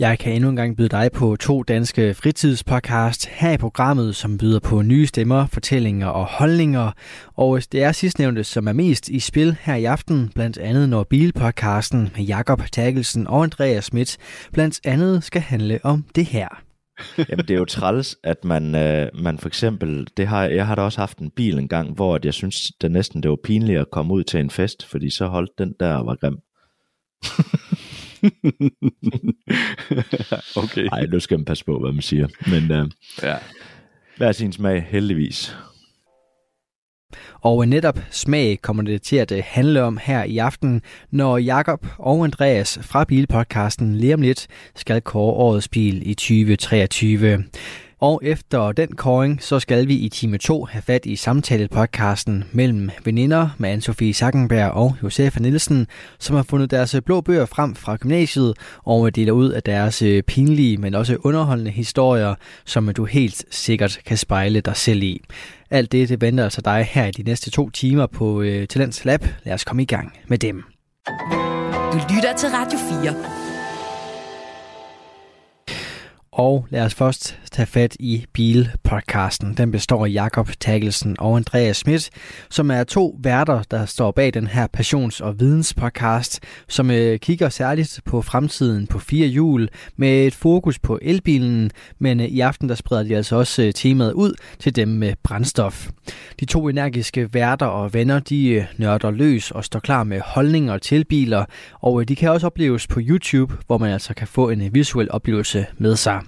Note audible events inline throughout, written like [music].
Jeg kan endnu en gang byde dig på to danske fritidspodcast her i programmet, som byder på nye stemmer, fortællinger og holdninger. Og det er sidstnævnte, som er mest i spil her i aften, blandt andet når bilpodcasten med Jakob Tagelsen og Andreas Schmidt blandt andet skal handle om det her. Jamen det er jo træls, at man, øh, man for eksempel, det har, jeg har da også haft en bil en gang, hvor at jeg synes det næsten det var pinligt at komme ud til en fest, fordi så holdt den der og var grim. [laughs] [laughs] okay. Nej, nu skal man passe på, hvad man siger. Men øh, ja. hver sin smag, heldigvis. Og netop smag kommer det til at øh, handle om her i aften, når Jakob og Andreas fra Bilpodcasten lige om lidt skal kåre årets bil i 2023. Og efter den koring, så skal vi i time 2 have fat i samtalepodcasten mellem veninder med Anne-Sophie Sackenberg og Josefa Nielsen, som har fundet deres blå bøger frem fra gymnasiet og deler ud af deres øh, pinlige, men også underholdende historier, som du helt sikkert kan spejle dig selv i. Alt det, det venter altså dig her i de næste to timer på øh, Talents Lab. Lad os komme i gang med dem. Du lytter til Radio 4. Og lad os først tage fat i Bilpodcasten. Den består af Jakob Tagelsen og Andreas Schmidt, som er to værter, der står bag den her passions- og videnspodcast, som øh, kigger særligt på fremtiden på fire hjul med et fokus på elbilen, men øh, i aften der spreder de altså også øh, temaet ud til dem med brændstof. De to energiske værter og venner, de øh, nørder løs og står klar med holdninger til biler, og øh, de kan også opleves på YouTube, hvor man altså kan få en øh, visuel oplevelse med sig.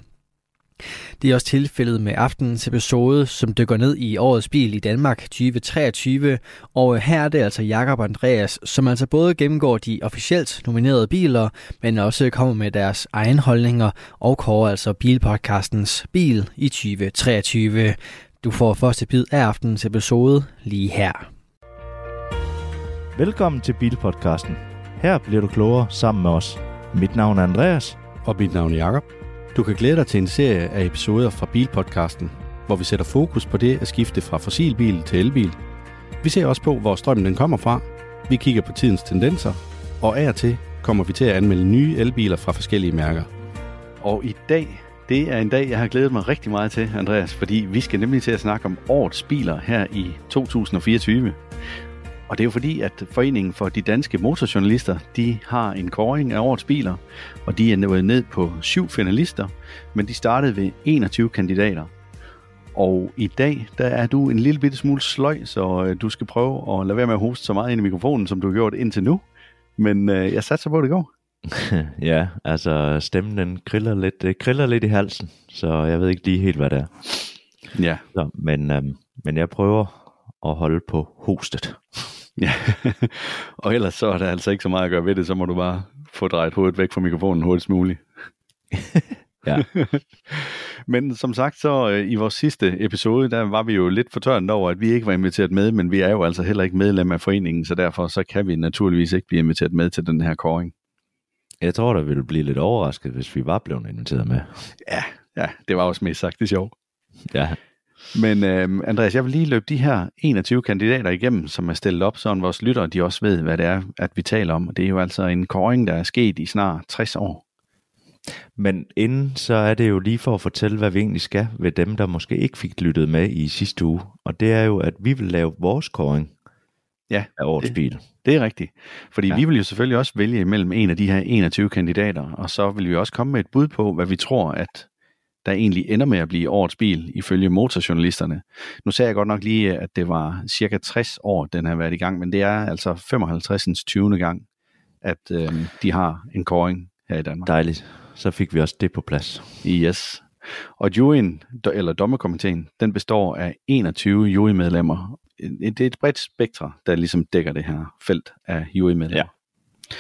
Det er også tilfældet med aftenens episode, som dykker ned i årets bil i Danmark 2023. Og her er det altså Jakob og Andreas, som altså både gennemgår de officielt nominerede biler, men også kommer med deres egen holdninger og kårer altså bilpodcastens bil i 2023. Du får første bid af aftenens episode lige her. Velkommen til Bilpodcasten. Her bliver du klogere sammen med os. Mit navn er Andreas. Og mit navn er Jakob. Du kan glæde dig til en serie af episoder fra Bilpodcasten, hvor vi sætter fokus på det at skifte fra fossilbil til elbil. Vi ser også på, hvor strømmen den kommer fra. Vi kigger på tidens tendenser, og af og til kommer vi til at anmelde nye elbiler fra forskellige mærker. Og i dag, det er en dag, jeg har glædet mig rigtig meget til, Andreas, fordi vi skal nemlig til at snakke om årets biler her i 2024. Og det er jo fordi, at Foreningen for de Danske Motorjournalister, de har en kåring af årets biler, og de er nået ned på syv finalister, men de startede ved 21 kandidater. Og i dag, der er du en lille bitte smule sløj, så øh, du skal prøve at lade være med at hoste så meget ind i mikrofonen, som du har gjort indtil nu. Men øh, jeg satser på, at det går. [laughs] ja, altså stemmen den kriller lidt, det kriller lidt i halsen, så jeg ved ikke lige helt, hvad det er. Ja. Så, men, øhm, men jeg prøver at holde på hostet. Ja, [laughs] og ellers så er der altså ikke så meget at gøre ved det, så må du bare få drejet hovedet væk fra mikrofonen hurtigst muligt. [laughs] ja. [laughs] men som sagt, så øh, i vores sidste episode, der var vi jo lidt fortørnet over, at vi ikke var inviteret med, men vi er jo altså heller ikke medlem af foreningen, så derfor så kan vi naturligvis ikke blive inviteret med til den her kåring. Jeg tror, der ville blive lidt overrasket, hvis vi var blevet inviteret med. Ja, ja det var også mest sagt, det sjovt. Ja. Men øh, Andreas, jeg vil lige løbe de her 21 kandidater igennem, som er stillet op, så vores lyttere de også ved, hvad det er, at vi taler om. Det er jo altså en kåring, der er sket i snart 60 år. Men inden så er det jo lige for at fortælle, hvad vi egentlig skal ved dem, der måske ikke fik lyttet med i sidste uge. Og det er jo, at vi vil lave vores kåring ja, af årets det, bil. Det er rigtigt. Fordi ja. vi vil jo selvfølgelig også vælge imellem en af de her 21 kandidater, og så vil vi også komme med et bud på, hvad vi tror, at der egentlig ender med at blive årets bil, ifølge motorjournalisterne. Nu sagde jeg godt nok lige, at det var cirka 60 år, den har været i gang, men det er altså 55. 20. gang, at øh, de har en kåring her i Danmark. Dejligt. Så fik vi også det på plads. Yes. Og juryen, eller dommerkomiteen, den består af 21 jurymedlemmer. Det er et bredt spektre, der ligesom dækker det her felt af jurymedlemmer. Ja.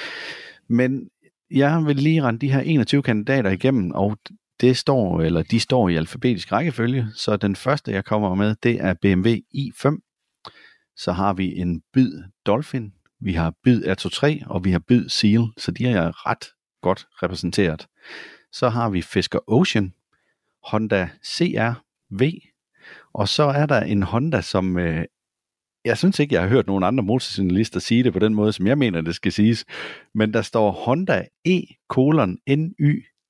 Men jeg vil lige rende de her 21 kandidater igennem, og det står, eller de står i alfabetisk rækkefølge, så den første, jeg kommer med, det er BMW i5. Så har vi en byd Dolphin, vi har byd R23, og vi har byd Seal, så de er ret godt repræsenteret. Så har vi Fisker Ocean Honda CR-V, og så er der en Honda, som øh, jeg synes ikke, jeg har hørt nogen andre motorjournalister sige det på den måde, som jeg mener, det skal siges. Men der står Honda E kolon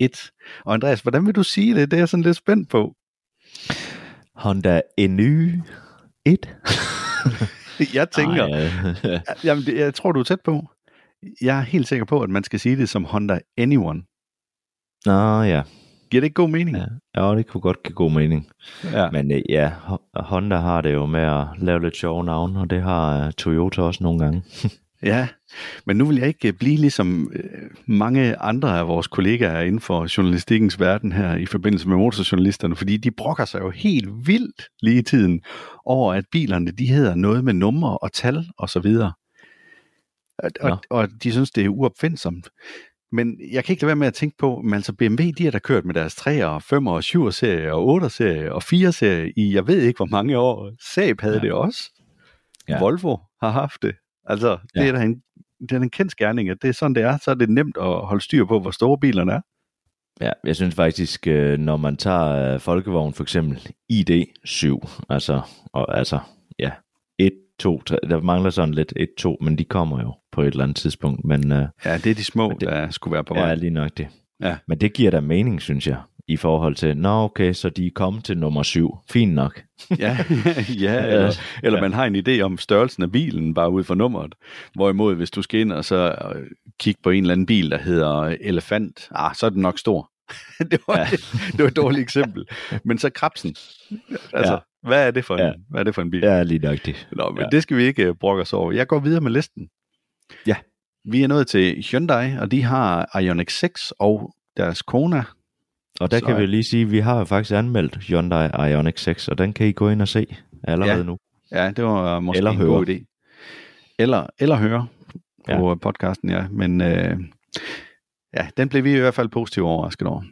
NY1. Og Andreas, hvordan vil du sige det? Det er jeg sådan lidt spændt på. Honda NY 1. [laughs] jeg tænker, Ej, jamen, jeg tror, du er tæt på. Jeg er helt sikker på, at man skal sige det som Honda Anyone. Nå ja. Giver det ikke god mening? Ja, ja det kunne godt give god mening. Ja. Men øh, ja, Honda har det jo med at lave lidt sjove navn, og det har uh, Toyota også nogle gange. [laughs] ja, men nu vil jeg ikke blive ligesom øh, mange andre af vores kollegaer inden for journalistikkens verden her i forbindelse med motorjournalisterne, fordi de brokker sig jo helt vildt lige i tiden over, at bilerne de hedder noget med numre og tal og så videre. Og, og, og de synes, det er uopfindsomt. Men jeg kan ikke lade være med at tænke på, at altså BMW, de har da kørt med deres 3'er, 5'er, 7'er serie og 8'er serie og 4'er serie i, jeg ved ikke hvor mange år. Saab havde ja. det også. Ja. Volvo har haft det. Altså, det ja. er da en, det er en kendt skærning, at det er sådan, det er. Så er det nemt at holde styr på, hvor store bilerne er. Ja, jeg synes faktisk, øh, når man tager øh, folkevogn for eksempel ID7, altså, og, altså ja, 1, 2, 3, der mangler sådan lidt 1, 2, men de kommer jo på et eller andet tidspunkt. Men, uh, ja, det er de små, det, der skulle være på vej. Ja, lige nok det. Ja. Men det giver da mening, synes jeg, i forhold til, nå okay, så de er kommet til nummer syv. Fint nok. ja, [laughs] ja [laughs] eller, eller ja. man har en idé om størrelsen af bilen, bare ud fra nummeret. Hvorimod, hvis du skal ind og så øh, kigge på en eller anden bil, der hedder Elefant, ah, så er den nok stor. [laughs] det, var, ja. det var et dårligt eksempel. Men så krabsen. Altså, ja. hvad, er det for en, ja. hvad er det for en bil? Ja, lige nok det. Nå, men ja. det skal vi ikke uh, brokke os over. Jeg går videre med listen. Ja. Vi er nået til Hyundai, og de har Ioniq 6 og deres Kona. Og der så, kan vi lige sige, at vi har faktisk anmeldt Hyundai Ioniq 6, og den kan I gå ind og se allerede ja. nu. Ja, det var måske eller en høre. god idé. Eller, eller høre på ja. podcasten, ja. Men øh, ja, den blev vi i hvert fald positivt overrasket over.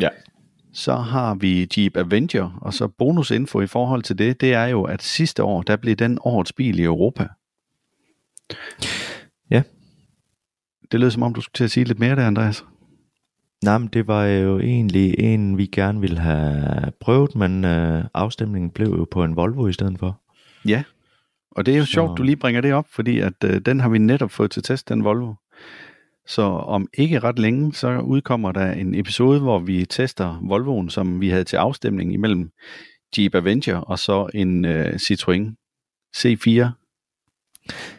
Ja. Så har vi Jeep Avenger, og så bonusinfo i forhold til det, det er jo, at sidste år, der blev den årets bil i Europa. Ja. Det lød som om, du skulle til at sige lidt mere der, Andreas. Nej, men det var jo egentlig en, vi gerne ville have prøvet, men øh, afstemningen blev jo på en Volvo i stedet for. Ja, og det er jo så... sjovt, du lige bringer det op, fordi at øh, den har vi netop fået til test, den Volvo. Så om ikke ret længe, så udkommer der en episode, hvor vi tester Volvoen, som vi havde til afstemning imellem Jeep Avenger og så en øh, Citroën C4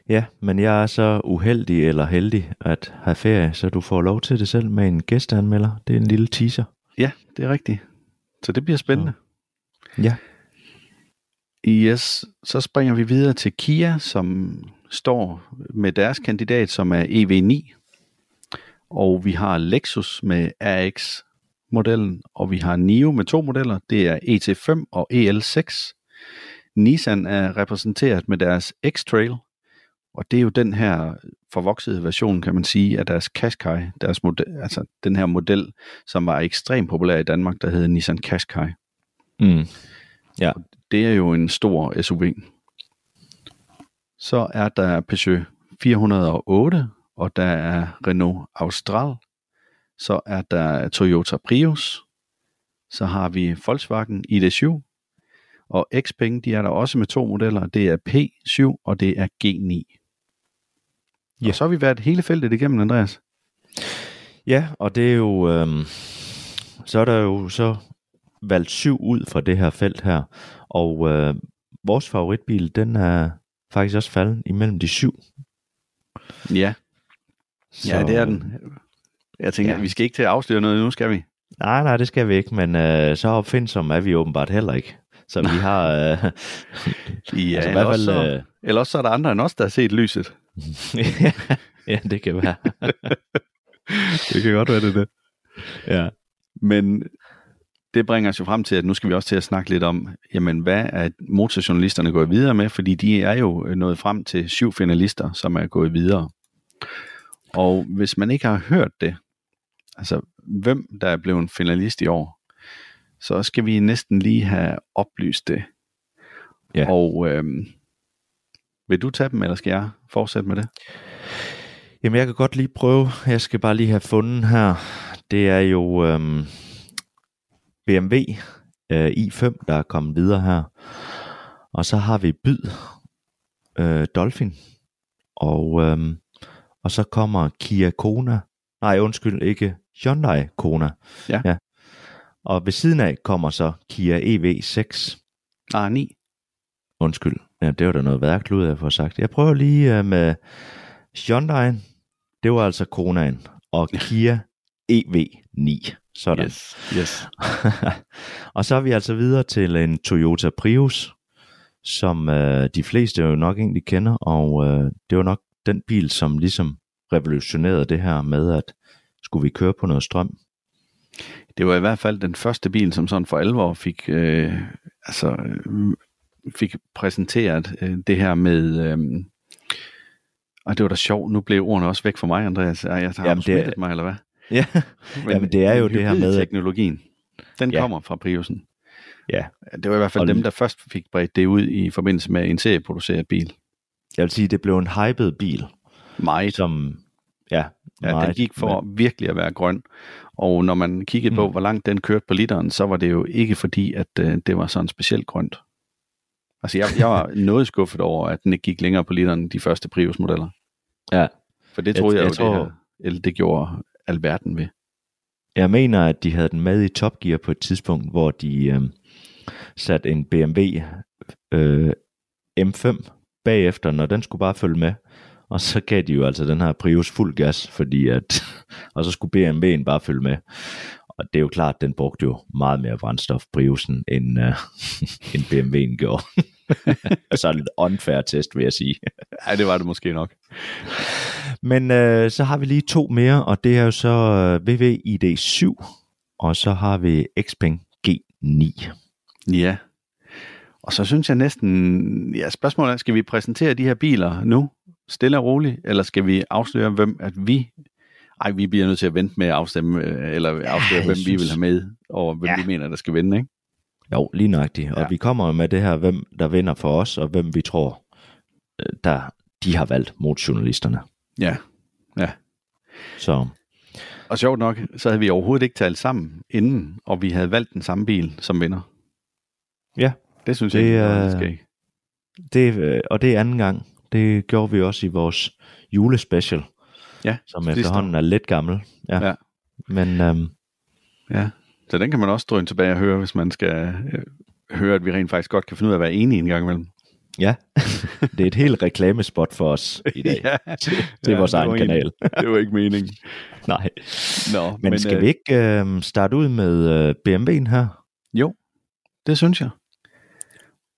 Ja, men jeg er så uheldig eller heldig at have ferie, så du får lov til det selv med en gæsteanmelder. Det er en lille teaser. Ja, det er rigtigt. Så det bliver spændende. Ja. Yes, så springer vi videre til Kia, som står med deres kandidat, som er EV9. Og vi har Lexus med RX-modellen, og vi har NIO med to modeller. Det er ET5 og EL6. Nissan er repræsenteret med deres X-Trail, og det er jo den her forvoksede version, kan man sige, af deres Qashqai, deres model, altså den her model, som var ekstremt populær i Danmark, der hedder Nissan Qashqai. Mm. Ja. Og det er jo en stor SUV. Så er der Peugeot 408, og der er Renault Austral. Så er der Toyota Prius. Så har vi Volkswagen ID7. Og Xpeng, de er der også med to modeller. Det er P7 og det er G9. Ja. Og så har vi været hele feltet igennem, Andreas. Ja, og det er jo... Øhm, så er der jo så valgt syv ud fra det her felt her. Og øh, vores favoritbil, den er faktisk også faldet imellem de syv. Ja. Så, ja, det er den. Jeg tænker, ja. vi skal ikke til at afsløre noget nu, skal vi? Nej, nej, det skal vi ikke, men øh, så opfindsom er vi åbenbart heller ikke. Så vi har... [laughs] Øh, ja, altså, i hvert fald, så, øh, eller også så er der andre end os, der har set lyset. [laughs] ja, det kan være. [laughs] det kan godt være, det det. Ja. Men det bringer os jo frem til, at nu skal vi også til at snakke lidt om, jamen hvad er motorjournalisterne gået videre med, fordi de er jo nået frem til syv finalister, som er gået videre. Og hvis man ikke har hørt det, altså hvem der er blevet en finalist i år, så skal vi næsten lige have oplyst det. Ja. Og øhm, vil du tage dem, eller skal jeg fortsætte med det? Jamen, jeg kan godt lige prøve. Jeg skal bare lige have fundet her. Det er jo... Øhm, BMW øh, i5, der er kommet videre her. Og så har vi Byd øh, Dolphin. Og, øh, og så kommer Kia Kona. Nej, undskyld, ikke Hyundai Kona. Ja. ja. Og ved siden af kommer så Kia EV6. Ah, 9. Undskyld. Ja, det var da noget værkt ud af at få sagt. Jeg prøver lige uh, med Hyundai. Det var altså Konaen. Og Kia EV9. Sådan. Yes, yes. [laughs] og så er vi altså videre til en Toyota Prius, som uh, de fleste jo nok egentlig kender. Og uh, det var nok den bil, som ligesom revolutionerede det her med, at skulle vi køre på noget strøm. Det var i hvert fald den første bil, som sådan for alvor fik, øh, altså, øh, fik præsenteret øh, det her med... Øh, og det var da sjovt, nu blev ordene også væk fra mig, Andreas. Jeg har Jamen, det er- mig, eller hvad? [laughs] Ja, Jamen, det er jo det her med, Teknologien, den Ja. kommer fra Priusen. Ja. Det var i hvert fald Og- dem, der først fik bredt det ud i forbindelse med en serieproduceret bil. jeg vil sige, det blev en hyped bil, Meget. som ja, Ja, den meget, gik for virkelig at være grøn. Og når man kiggede på, Mm. hvor langt den kørte på literen, så var det jo ikke fordi, at øh, det var sådan specielt grønt. Altså, jeg, jeg var [laughs] noget skuffet over, at den ikke gik længere på literen end de første Prius-modeller. Ja. For det troede jeg, jeg jeg, jo, tror- det, her, eller det gjorde alverden ved. Jeg mener, at de havde den med i Top Gear på et tidspunkt, hvor de øh, satte en BMW øh, M5 bagefter, når den skulle bare følge med. Og så gav de jo altså den her Prius fuld gas, fordi at, [laughs] og så skulle BMW'en bare følge med. Og det er jo klart, at den brugte jo meget mere brændstof, Priusen, end, øh, [laughs] end BMW'en gjorde. [laughs] så lidt unfair test, vil jeg sige. Ja, det var det måske nok. Men øh, så har vi lige to mere, og det er jo så øh, VVID 7, og så har vi Xpeng G9. Ja. Og så synes jeg næsten, ja, spørgsmålet er, skal vi præsentere de her biler nu, stille og roligt, eller skal vi afsløre, hvem at vi, ej, vi bliver nødt til at vente med at afstemme, øh, eller afsløre, jeg hvem vi synes- vil have med, og hvem Ja. vi mener, der skal vinde, ikke? Jo, lige nøjagtigt. Og Ja. vi kommer med det her, hvem der vinder for os, og hvem vi tror, øh, der de har valgt mod journalisterne. Ja. Så Og sjovt nok, så havde vi overhovedet ikke talt sammen inden, og vi havde valgt den samme bil som vinder. ja, Det synes Det jeg ikke, det, øh, og det er anden gang. Det gjorde vi også i vores julespecial, Ja, som efterhånden er lidt gammel. Ja. Ja. Men øhm, Ja, så den kan man også drøne tilbage og høre, hvis man skal øh, høre, at vi rent faktisk godt kan finde ud af at være enige en gang imellem. ja, [laughs] det er et helt reklamespot for os i dag. [laughs] ja, til, til vores det egen var kanal. [laughs] det var ikke meningen. Nej. Nå, Men, Men skal vi ikke øh, starte ud med øh, BMW'en her? Jo, det synes jeg.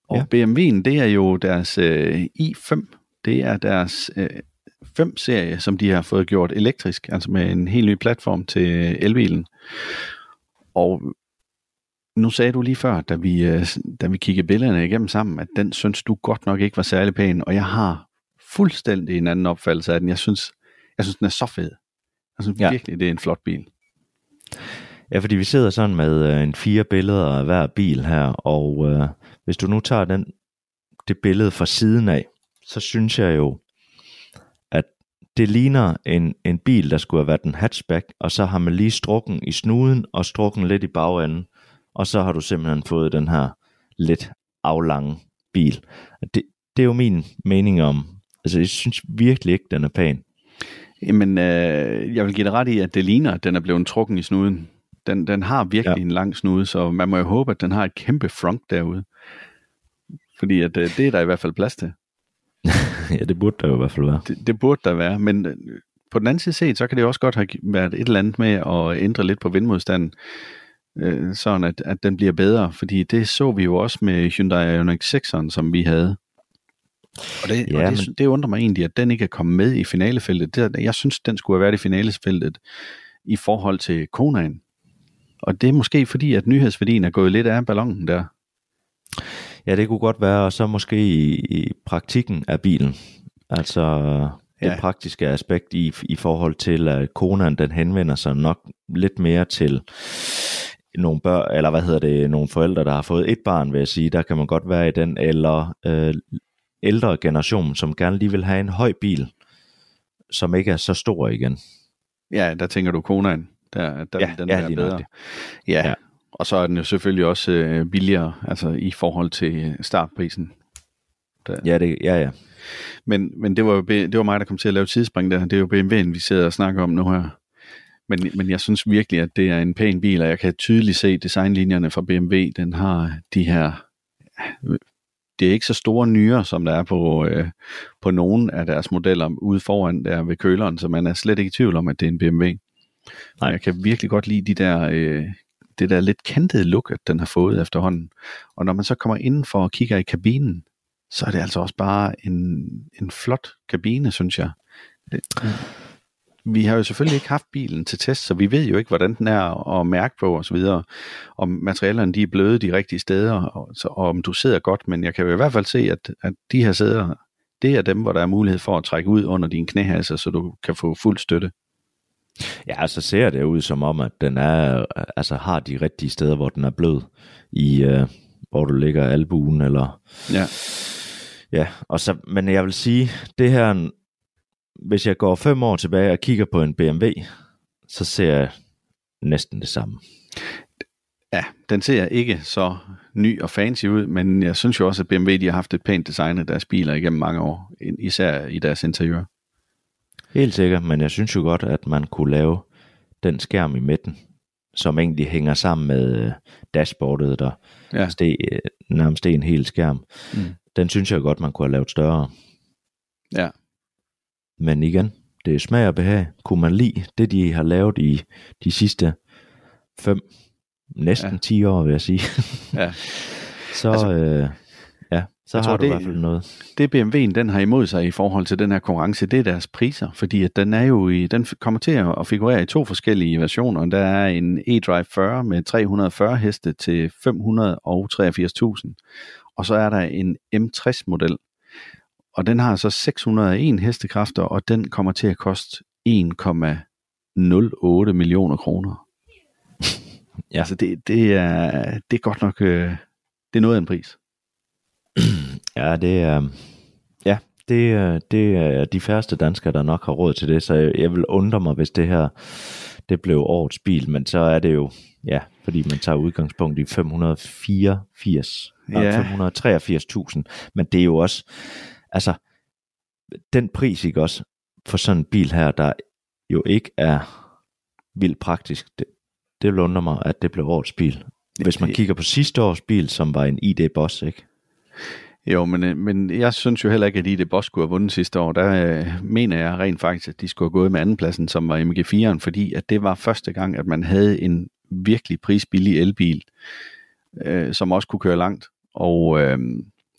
Og Ja. ja. BMW'en, det er jo deres øh, i5. Det er deres øh, 5-serie, som de har fået gjort elektrisk, altså med en helt ny platform til elbilen. Og nu sagde du lige før, da vi, øh, da vi kiggede billederne igennem sammen, at den synes du godt nok ikke var særlig pæn, og jeg har fuldstændig en anden opfattelse af den. Jeg synes, jeg synes den er så fed. Jeg synes ja. virkelig, det er en flot bil. Ja, fordi vi sidder sådan med øh, en fire billeder af hver bil her, og øh, hvis du nu tager den, det billede fra siden af, så synes jeg jo, at det ligner en, en bil, der skulle have været en hatchback, og så har man lige strukken i snuden og strukken lidt i bagenden, og så har du simpelthen fået den her lidt aflange bil. Det, det er jo min mening om, altså jeg synes virkelig ikke, den er pæn. Jamen, øh, jeg vil give dig ret i, at det ligner, at den er blevet trukken i snuden. Den, den har virkelig Ja. en lang snude, så man må jo håbe, at den har et kæmpe front derude. Fordi at, øh, det er der i hvert fald plads til. [laughs] ja, det burde der jo i hvert fald være. Det, det burde der være, men øh, på den anden side set, så kan det også godt have været et eller andet med at ændre lidt på vindmodstanden, øh, sådan at, at den bliver bedre, fordi det så vi jo også med Hyundai Ioniq 6'eren, som vi havde. Og, det, Ja, og det, men... det undrer mig egentlig, at den ikke er kommet med i finalefeltet. Det, jeg synes, den skulle have været i finalefeltet i forhold til Konaen. Og det er måske fordi, at nyhedsværdien er gået lidt af ballonen der. Ja, det kunne godt være, og så måske i, i praktikken af bilen. Altså det Ja. praktiske aspekt i, i forhold til, at konaen den henvender sig nok lidt mere til nogle børn, eller hvad hedder det, nogle forældre, der har fået et barn, vil jeg sige, der kan man godt være i den, eller øh, ældre generation, som gerne lige vil have en høj bil, som ikke er så stor igen. Ja, der tænker du Konaen. Der, der Ja, den ja, lige bedre. nøjagtigt. Ja. Ja. Og så er den jo selvfølgelig også øh, billigere, altså i forhold til startprisen. Der. Ja, det, ja, ja. Men, men det, var jo, det var mig, der kom til at lave tidsspring der. Det er jo BMW'en, vi sidder og snakker om nu her. Men, men jeg synes virkelig, at det er en pæn bil, og jeg kan tydeligt se designlinjerne fra BMW. Den har de her... Det er ikke så store nyere, som der er på, øh, på nogen af deres modeller ude foran der ved køleren, så man er slet ikke i tvivl om, at det er en BMW. Nej, jeg kan virkelig godt lide de der, øh, det der lidt kantede look, at den har fået efterhånden. Og når man så kommer indenfor og kigger i kabinen, så er det altså også bare en, en flot kabine, synes jeg. Det, vi har jo selvfølgelig ikke haft bilen til test, så vi ved jo ikke, hvordan den er at mærke på og så videre. Om materialerne de er bløde de rigtige steder, og, så, og om du sidder godt, men jeg kan jo i hvert fald se, at, at de her sæder, det er dem, hvor der er mulighed for at trække ud under dine knæhase, så du kan få fuld støtte. Ja, så ser det ud som om, at den er, altså har de rigtige steder, hvor den er blød, i, uh, hvor du ligger albuen, eller... Ja. Ja, og så, men jeg vil sige, det her, hvis jeg går fem år tilbage og kigger på en BMW, så ser jeg næsten det samme. Ja, den ser ikke så ny og fancy ud, men jeg synes jo også, at BMW de har haft et pænt design af deres biler igennem mange år, især i deres interiør. Helt sikkert, men jeg synes jo godt, at man kunne lave den skærm i midten, som egentlig hænger sammen med øh, dashboardet, der ja. steg, øh, nærmest en hel skærm. Mm. Den synes jeg godt, man kunne have lavet større. Ja. Men igen, det er smag og behag. Kunne man lide det, de har lavet i de sidste fem, næsten ja. 10 år, vil jeg sige. ja. [laughs] så, altså, øh, så har tror, du det, i hvert fald noget. Det BMW'en, den har imod sig i forhold til den her konkurrence, det er deres priser, fordi at den er jo i, den kommer til at figurere i to forskellige versioner. Der er en e-drive 40 med 340 heste til 583.000, og så er der en M60-model, og den har så 601 hestekræfter, og den kommer til at koste 1,08 millioner kroner. ja. Altså det, det, er, det er godt nok, øh, det er noget af en pris. [clears throat] ja, det er, ja, det, det er de færreste danskere, der nok har råd til det, så jeg, jeg vil undre mig, hvis det her, det blev årets bil, men så er det jo, ja, fordi man tager udgangspunkt i 584, ja. 583.000, men det er jo også, altså, den pris, ikke også, for sådan en bil her, der jo ikke er vildt praktisk, det, det vil undre mig, at det blev årets bil. Hvis man kigger på sidste års bil, som var en ID Boss, ikke? Jo, men, øh, men jeg synes jo heller ikke, at det Boss skulle have vundet sidste år. Der øh, mener jeg rent faktisk, at de skulle have gået med andenpladsen, som var MG4'eren, fordi at det var første gang, at man havde en virkelig prisbillig elbil, øh, som også kunne køre langt. Og øh,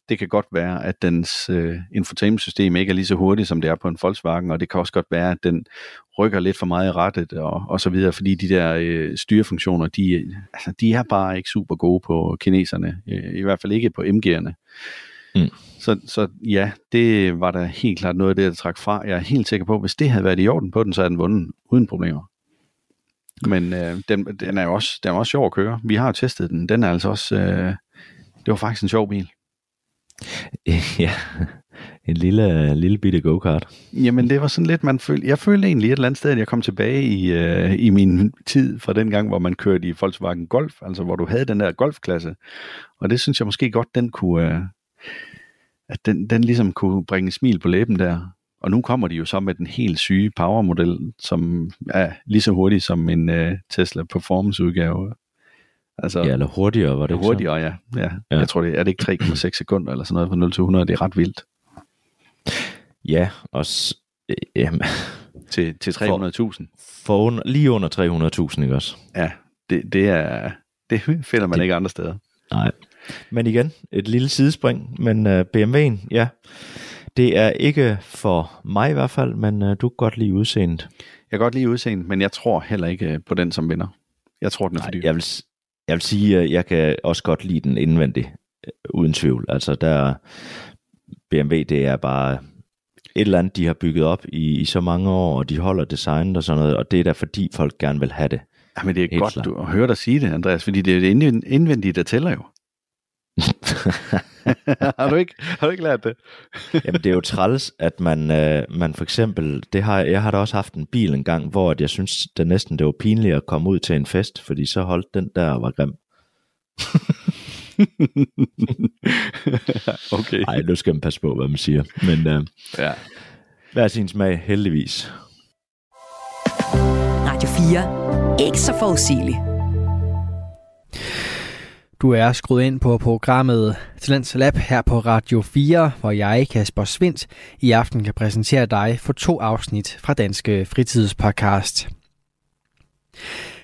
det kan godt være, at dens øh, infotainment-system ikke er lige så hurtigt, som det er på en Volkswagen, og det kan også godt være, at den rykker lidt for meget i rettet og, og så videre, fordi de der øh, styrefunktioner, de, altså, de er bare ikke super gode på kineserne, øh, i hvert fald ikke på MG'erne. Mm. Så, så ja, det var da helt klart noget af det, der trak fra. Jeg er helt sikker på, at hvis det havde været i orden på den, så havde den vundet uden problemer. Men øh, den, den, er jo også, den er også sjov at køre. Vi har jo testet den. Den er altså også... Øh, det var faktisk en sjov bil. [laughs] Ja, en lille, lille bitte go-kart. Jamen det var sådan lidt, man følte, jeg følte egentlig et eller andet sted, at jeg kom tilbage i, uh, i min tid fra den gang, hvor man kørte i Volkswagen Golf, altså hvor du havde den der golfklasse. Og det synes jeg måske godt, den kunne, uh, at den, den ligesom kunne bringe smil på læben der. Og nu kommer de jo så med den helt syge powermodel, som er lige så hurtig som en uh, Tesla Performance udgave. Altså, ja, eller hurtigere, var det ikke Hurtigere, ja. ja. ja. Jeg tror, det er det ikke 3,6 sekunder eller sådan noget fra 0 til 100. Det er ret vildt. Ja, og øh, jamen, til, til 300.000. For, for lige under 300.000, ikke også? Ja, det, det er det finder man det, ikke andre steder. Nej. Men igen, et lille sidespring, men uh, BMW'en, ja, det er ikke for mig i hvert fald, men uh, du kan godt lide udseendet. Jeg kan godt lide udseendet, men jeg tror heller ikke på den som vinder. Jeg tror, den er for dyr. Jeg vil, jeg vil sige, at jeg kan også godt lide den indvendig, øh, uden tvivl. Altså der, BMW, det er bare et eller andet, de har bygget op i, i så mange år, og de holder designet og sådan noget, og det er da fordi folk gerne vil have det. Ja, men det er Helt godt du, at høre dig sige det, Andreas, fordi det er det indvendige, der tæller jo. [laughs] har, du ikke, har du ikke lært det? [laughs] Jamen, det er jo træls, at man, øh, man for eksempel, det har, jeg har da også haft en bil en gang, hvor jeg synes, det næsten det var pinligt at komme ud til en fest, fordi så holdt den der og var grim. [laughs] okay. Nej, nu skal man passe på, hvad man siger. Men øh, Ja. hver sin smag, heldigvis. Radio 4. Ikke så forudsigeligt. Du er skruet ind på programmet Talents Lab her på Radio 4, hvor jeg, Kasper Svindt, i aften kan præsentere dig for to afsnit fra Danske Fritidspodcast.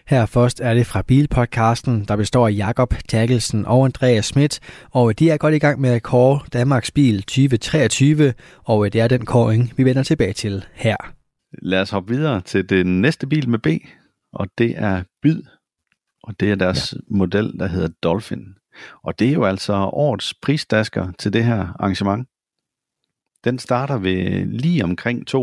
Her først er det fra Bilpodcasten, der består af Jakob Terkelsen og Andreas Schmidt, og de er godt i gang med at kåre Danmarks Bil 2023, og det er den kåring, vi vender tilbage til her. Lad os hoppe videre til den næste bil med B, og det er Byd, og det er deres ja. model, der hedder Dolphin. Og det er jo altså årets prisdasker til det her arrangement. Den starter ved lige omkring 230.000,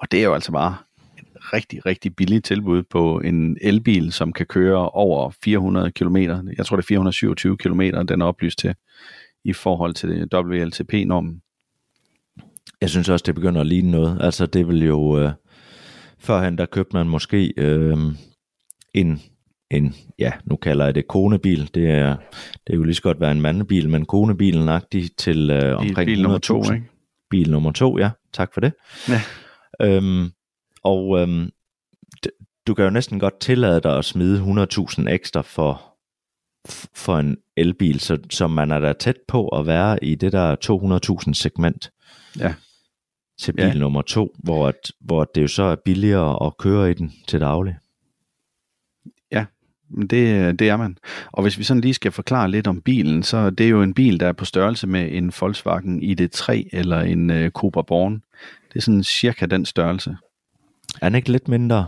og det er jo altså bare et rigtig, rigtig billigt tilbud på en elbil, som kan køre over 400 km. Jeg tror, det er 427 km, den er oplyst til i forhold til WLTP-normen. Jeg synes også, det begynder at ligne noget. Altså, det vil jo... Øh, førhen, der købte man måske øh, en, en, ja, nu kalder jeg det konebil. Det er, det er jo lige så godt være en mandebil, men konebilen agtig til øh, omkring bil nummer to, 100.000. ikke? Bil nummer to, ja. Tak for det. Ja. Øhm, og øhm, du kan jo næsten godt tillade dig at smide 100.000 ekstra for, for en elbil, så, så man er da tæt på at være i det der 200.000 segment Ja. til bil ja. nummer to, hvor, at, hvor det jo så er billigere at køre i den til daglig. Men Det, det er man. Og hvis vi sådan lige skal forklare lidt om bilen, så det er jo en bil, der er på størrelse med en Volkswagen ID3 eller en uh, Cobra Born. Det er sådan cirka den størrelse. Er den ikke lidt mindre?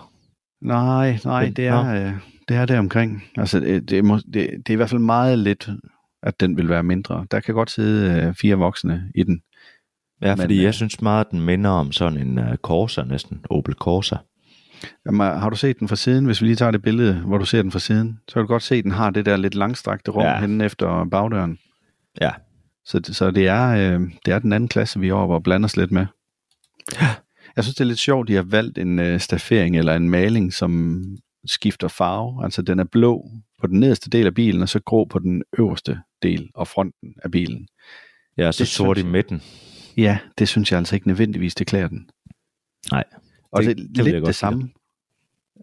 Nej, nej, det er, øh, det er der omkring. Altså, det, det, må, det, det er i hvert fald meget lidt, at den vil være mindre. Der kan godt sidde øh, fire voksne i den. Ja, Men, fordi øh, jeg synes meget, at den minder om sådan en uh, Corsa næsten, Opel Corsa. Jamen, har du set den fra siden? Hvis vi lige tager det billede, hvor du ser den fra siden, så kan du godt se, at den har det der lidt langstrakte rum ja. Ja. henne efter bagdøren. Ja, Så, så det, er, øh, det er den anden klasse, vi er over og blander os lidt med. Jeg synes, det er lidt sjovt, at de har valgt en øh, staffering eller en maling, som skifter farve. Altså, den er blå på den nederste del af bilen, og så grå på den øverste del og fronten af bilen. ja så Det sort i synes jeg. midten. Ja, det synes jeg altså ikke nødvendigvis, det klæder den. Nej, Og det, Det- jeg lidt det samme.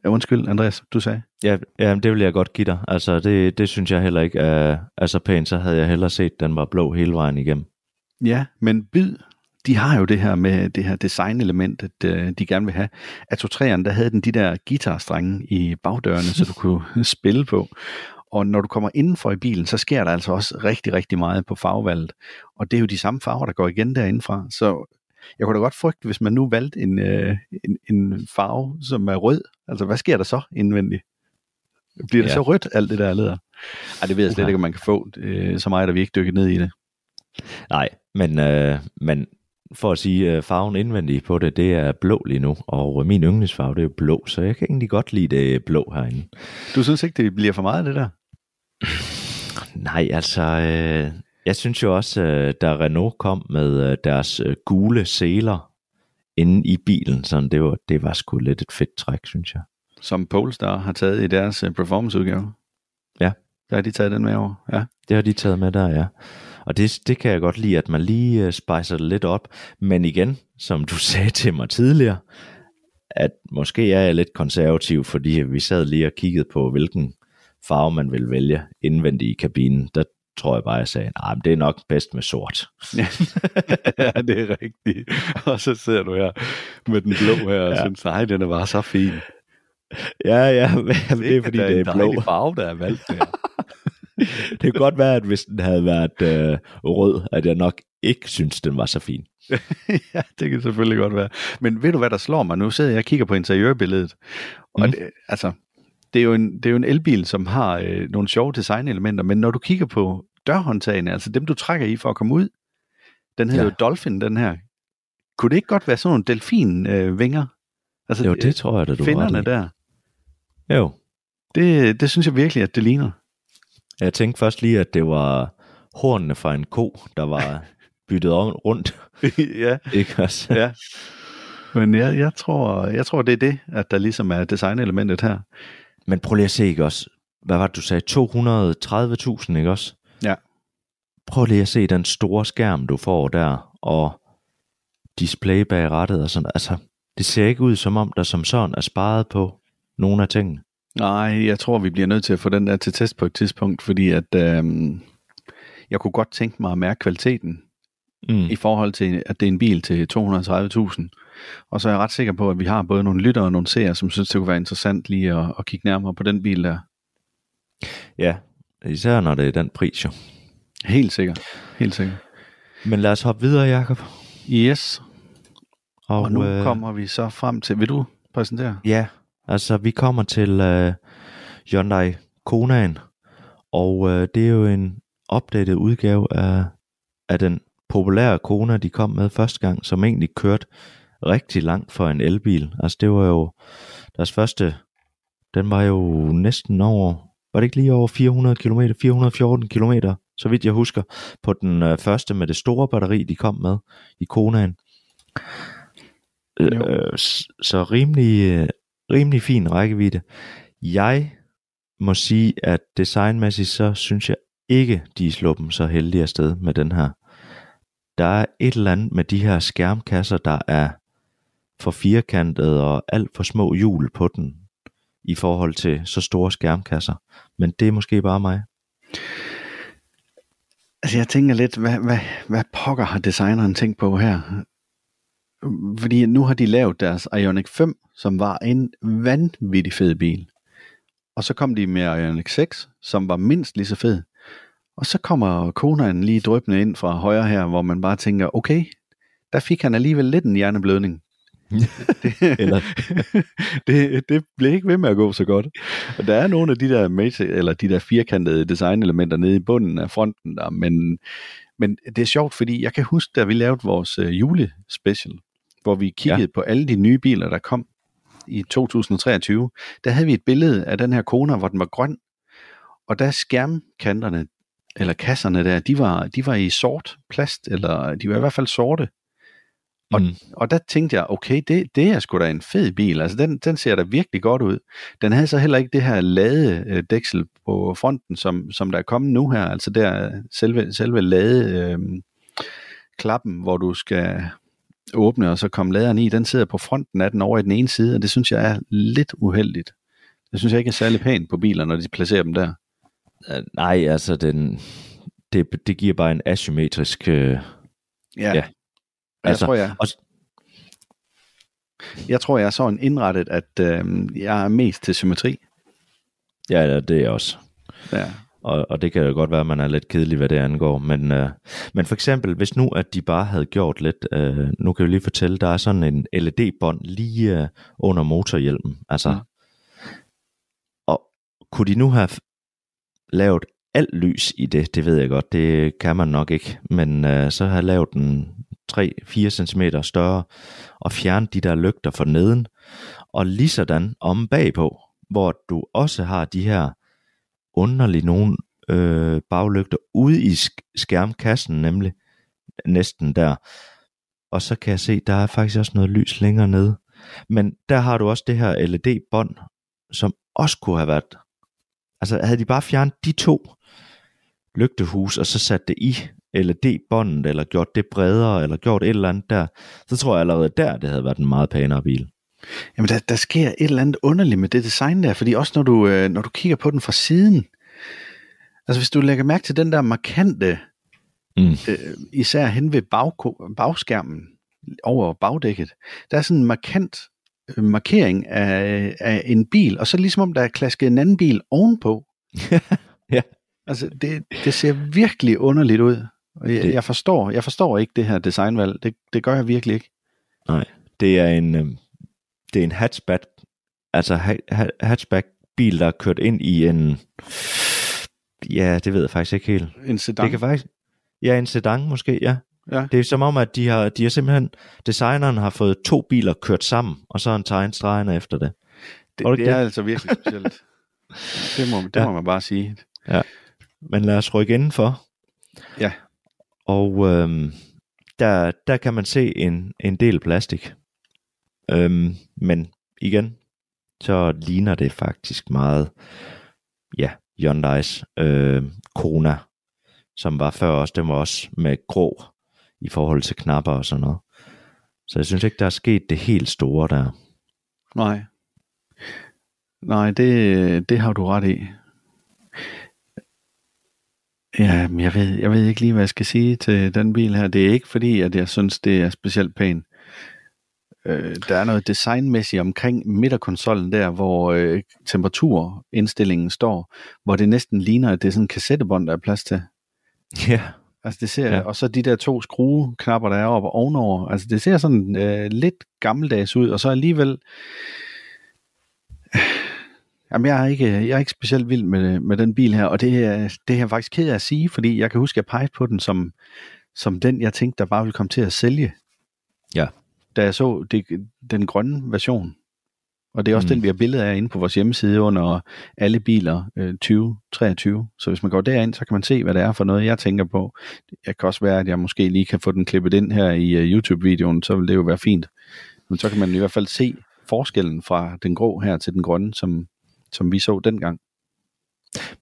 Ja, Undskyld, Andreas, du sagde. Ja, ja, det vil jeg godt give dig. Altså, det, det synes jeg heller ikke er, er så pænt. Så havde jeg hellere set, at den var blå hele vejen igennem. Ja, men Byd, de har jo det her med det her designelement, at øh, de gerne vil have. At 2 der havde den de der guitarstrenge i bagdørene, så du [laughs] kunne spille på. Og når du kommer indenfor i bilen, så sker der altså også rigtig, rigtig meget på farvevalget. Og det er jo de samme farver, der går igen derindefra. Så jeg kunne da godt frygte, hvis man nu valgte en, øh, en, en farve, som er rød. Altså, hvad sker der så indvendigt? Bliver det ja. Så rødt, alt det der læder? Ej, det ved jeg slet Uha. ikke, om man kan få. Øh, så meget, at vi ikke dykket ned i det. Nej, men, øh, men for at sige, øh, farven indvendig på det, det er blå lige nu. Og øh, min yndlingsfarve, det er jo blå, så jeg kan egentlig godt lide det blå herinde. Du synes ikke, det bliver for meget, det der? [laughs] Nej, altså, øh, jeg synes jo også, øh, da Renault kom med øh, deres øh, gule seler inde i bilen, sådan, det, var, det var sgu lidt et fedt træk, synes jeg. som Polestar har taget i deres performanceudgave. Ja. Der har de taget den med over. Ja. Det har de taget med der, ja. Og det, det kan jeg godt lide, at man lige spicer det lidt op. Men igen, som du [laughs] sagde til mig tidligere, at måske er jeg lidt konservativ, fordi vi sad lige og kiggede på, hvilken farve man vil vælge indvendigt i kabinen. Der tror jeg bare, jeg sagde, nej, det er nok bedst med sort. ja, [laughs] det er rigtigt. [laughs] Og så sidder du her med den blå her og ja. Synes, nej, den er bare så fin. Ja, ja, [laughs] men det er fordi, det er blå. en farve, der er valgt der. Det kan godt være, at hvis den havde været øh, rød, at jeg nok ikke synes, den var så fin. ja, det kan selvfølgelig godt være. Men ved du, hvad der slår mig? Nu sidder jeg og kigger på interiørbilledet. Og Mm. det, altså, det er, jo en, det er jo en elbil, som har øh, nogle sjove designelementer, men når du kigger på dørhåndtagene, altså dem, du trækker i for at komme ud, den hedder ja. Jo Dolphin, den her. Kunne det ikke godt være sådan nogle delfinvinger? Øh, vinger? altså, Jo, det tror jeg, da du Finderne der. Jo. Det, det synes jeg virkelig, at det ligner. Jeg tænkte først lige, at det var hornene fra en ko, der var [laughs] byttet om- rundt. [laughs] ja, Ikke også? ja. Men jeg, jeg, tror, jeg tror, det er det, at der ligesom er designelementet her. Men prøv lige at se, ikke også? hvad var det, du sagde, 230.000, ikke også? Ja. Prøv lige at se den store skærm, du får der, og display bag rettet og sådan. Altså, det ser ikke ud som om, der som sådan er sparet på nogle af tingene. Nej, jeg tror, vi bliver nødt til at få den der til test på et tidspunkt, fordi at øhm, jeg kunne godt tænke mig at mærke kvaliteten Mm. i forhold til, at det er en bil til 230.000. Og så er jeg ret sikker på, at vi har både nogle lyttere og nogle seere, som synes, det kunne være interessant lige at, at kigge nærmere på den bil der. Ja, især når det er den pris jo. Helt sikkert. Helt sikkert. Men lad os hoppe videre, Jacob. Yes. Og, og nu øh... kommer vi så frem til, vil du præsentere? Ja, altså vi kommer til øh, Hyundai Konaen, og øh, det er jo en opdateret udgave af, af den populære Kona, de kom med første gang, som egentlig kørte rigtig langt for en elbil. Altså det var jo deres første, den var jo næsten over, var det ikke lige over 400 km, 414 km, så vidt jeg husker, på den øh, første med det store batteri, de kom med i Konaen. Øh, s- så rimelig, øh, rimelig fin rækkevidde. Jeg må sige, at designmæssigt, så synes jeg ikke, de er sluppet så heldige afsted med den her. Der er et eller andet med de her skærmkasser, der er for firkantet og alt for små hjul på den i forhold til så store skærmkasser. Men det er måske bare mig. Altså jeg tænker lidt, hvad, hvad, hvad pokker har designeren tænkt på her? Fordi nu har de lavet deres Ioniq 5, som var en vanvittig fed bil. Og så kom de med Ioniq 6, som var mindst lige så fed. Og så kommer Konaen lige drøbende ind fra højre her, hvor man bare tænker, okay, der fik han alligevel lidt en hjerneblødning. [laughs] Eller- [laughs] det, det blev ikke ved med at gå så godt. Og der er nogle af de der, mate, eller de der firkantede designelementer nede i bunden af fronten, der, men, men det er sjovt, fordi jeg kan huske, da vi lavede vores øh, julespecial, hvor vi kiggede ja. på alle de nye biler, der kom i 2023, der havde vi et billede af den her Kona, hvor den var grøn, og der er skærmkanterne, eller kasserne der, de var, de var i sort plast, eller de var i hvert fald sorte. Og, Mm. og der tænkte jeg, okay, det, det er sgu da en fed bil. Altså, den, den ser da virkelig godt ud. Den havde så heller ikke det her ladedæksel på fronten, som, som der er kommet nu her. Altså der selve, selve lade øh, klappen, hvor du skal åbne, og så komme laderen i, den sidder på fronten af den over i den ene side, og det synes jeg er lidt uheldigt. Det synes jeg ikke er særlig pænt på biler, når de placerer dem der. Øh, Nej, altså den, det, det giver bare en asymmetrisk... Øh, Ja. Ja. Jeg Altså, tror, jeg, og, jeg tror, jeg er sådan indrettet, at øh, jeg er mest til symmetri. ja, ja, det er også. Ja. Og, og det kan jo godt være, at man er lidt kedelig, hvad det angår. Men, øh, men for eksempel, hvis nu at de bare havde gjort lidt, øh, nu kan jeg lige fortælle, der er sådan en LED-bånd lige øh, under motorhjelmen. Altså, mm. Og kunne de nu have lavet alt lys i det, det ved jeg godt, det kan man nok ikke. Men øh, så have lavet den 3-4 cm større og fjerne de der lygter for neden. Og lige sådan om bagpå, hvor du også har de her underligt nogle øh, baglygter ude i sk- skærmkassen, nemlig næsten der. Og så kan jeg se, der er faktisk også noget lys længere nede. Men der har du også det her LED-bånd, som også kunne have været... Altså havde de bare fjernet de to lygtehus, og så sat det i LED-båndet, eller gjort det bredere, eller gjort et eller andet der, så tror jeg allerede der, det havde været en meget pænere bil. Jamen, der, der sker et eller andet underligt med det design der, fordi også når du, øh, når du kigger på den fra siden, altså hvis du lægger mærke til den der markante, Mm. øh, især hen ved bag, bagskærmen, over bagdækket, der er sådan en markant øh, markering af, af en bil, og så ligesom om der er klasket en anden bil ovenpå. [laughs] Ja. Altså, det, det ser virkelig underligt ud. Og jeg, Det- jeg, forstår, jeg forstår ikke det her designvalg. Det, det gør jeg virkelig ikke. Nej, det er en, øh, det er en hatchback, altså ha- ha- hatchback bil, der er kørt ind i en, ja, det ved jeg faktisk ikke helt. En sedan. Det kan faktisk, ja, en sedan måske, ja. Ja. Det er som om, at de har, de har simpelthen, designeren har fået to biler kørt sammen, og så har han tegnet stregerne efter det. Det, det det er altså virkelig specielt. [laughs] det må, det Ja. må man bare sige. Men lad os rykke indenfor. Ja. Og øhm, der, der kan man se en, en del plastik. Øhm, men igen, så ligner det faktisk meget ja, Hyundai's øh, Kona, som var før også, den var også med grå i forhold til knapper og sådan noget. Så jeg synes ikke, der er sket det helt store der. Nej. Nej, det, det har du ret i. Ja, men jeg ved, jeg ved ikke lige, hvad jeg skal sige til den bil her. Det er ikke fordi, at jeg synes, det er specielt pænt. Øh, der er noget designmæssigt omkring midterkonsollen der, hvor øh, temperaturindstillingen står, hvor det næsten ligner, at det er sådan en kassettebånd, der er plads til. [laughs] Ja. Altså det ser, ja. og så de der to skrueknapper, der er oppe ovenover, altså det ser sådan øh, lidt gammeldags ud, og så alligevel, jamen jeg er ikke, jeg er ikke specielt vild med, med den bil her, og det, er- det er jeg faktisk ked af at sige, fordi jeg kan huske, at jeg pegede på den som, som den, jeg tænkte, der bare ville komme til at sælge. Ja. Da jeg så det, den grønne version. Og det er også Mm. den, vi har billeder af inde på vores hjemmeside under alle biler øh, 2023. Så hvis man går derind, så kan man se, hvad det er for noget, jeg tænker på. Det kan også være, at jeg måske lige kan få den klippet ind her i øh, YouTube-videoen, så vil det jo være fint. Men så kan man i hvert fald se forskellen fra den grå her til den grønne, som, som vi så dengang.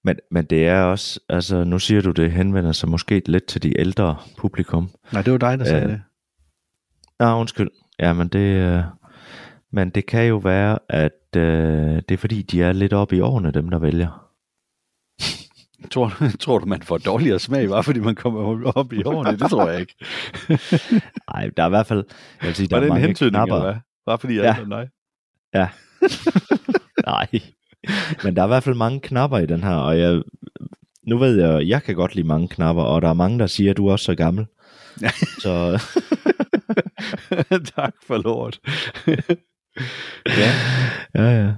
Men, men det er også, altså nu siger du, det henvender sig måske lidt til de ældre publikum. Nej, det var dig, der sagde Øh, det. Nå, undskyld. Ja, men det, øh, men det kan jo være, at øh, det er fordi, de er lidt oppe i årene, dem der vælger. [laughs] Tror, tror du, man får dårligere smag, bare fordi man kommer op i årene? Det tror jeg ikke. [laughs] Nej, der er i hvert fald, jeg vil sige, der Var det er en hentydning, knapper. eller hvad? Bare fordi jeg Ja. er dig? Ja. [laughs] Nej. Men der er i hvert fald mange knapper i den her, og jeg, nu ved jeg, jeg kan godt lide mange knapper, og der er mange, der siger, at du er også så gammel. så [laughs] tak for lort. ja, ja, ja.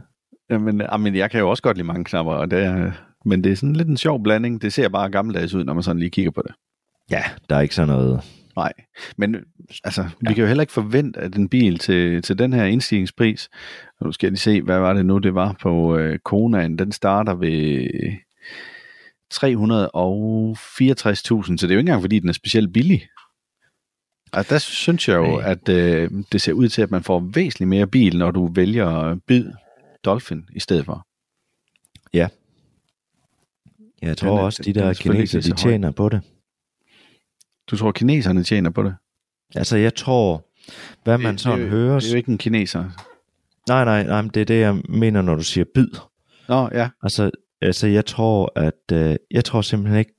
Jamen, jamen, jeg kan jo også godt lide mange knapper, og det er, men det er sådan lidt en sjov blanding. Det ser bare gammeldags ud, når man sådan lige kigger på det. Ja, der er ikke sådan noget. Nej, men altså, ja. vi kan jo heller ikke forvente, at en bil til, til den her indstigningspris, nu skal jeg lige se, hvad var det nu, det var på øh, Konaen, den starter ved 364.000, så det er jo ikke engang, fordi den er specielt billig. Altså, der synes jeg jo, at øh, det ser ud til, at man får væsentligt mere bil, når du vælger bid Dolphin i stedet for. Jeg tror Den også, de er der kineser, de tjener på det. Du tror, kineserne tjener på det? Altså, jeg tror, hvad man det, sådan det, er hører... Det er jo ikke en kineser. Nej, nej, nej, men det er det, jeg mener, når du siger bid. Nå, ja. Altså, altså jeg tror, at øh, jeg tror simpelthen ikke,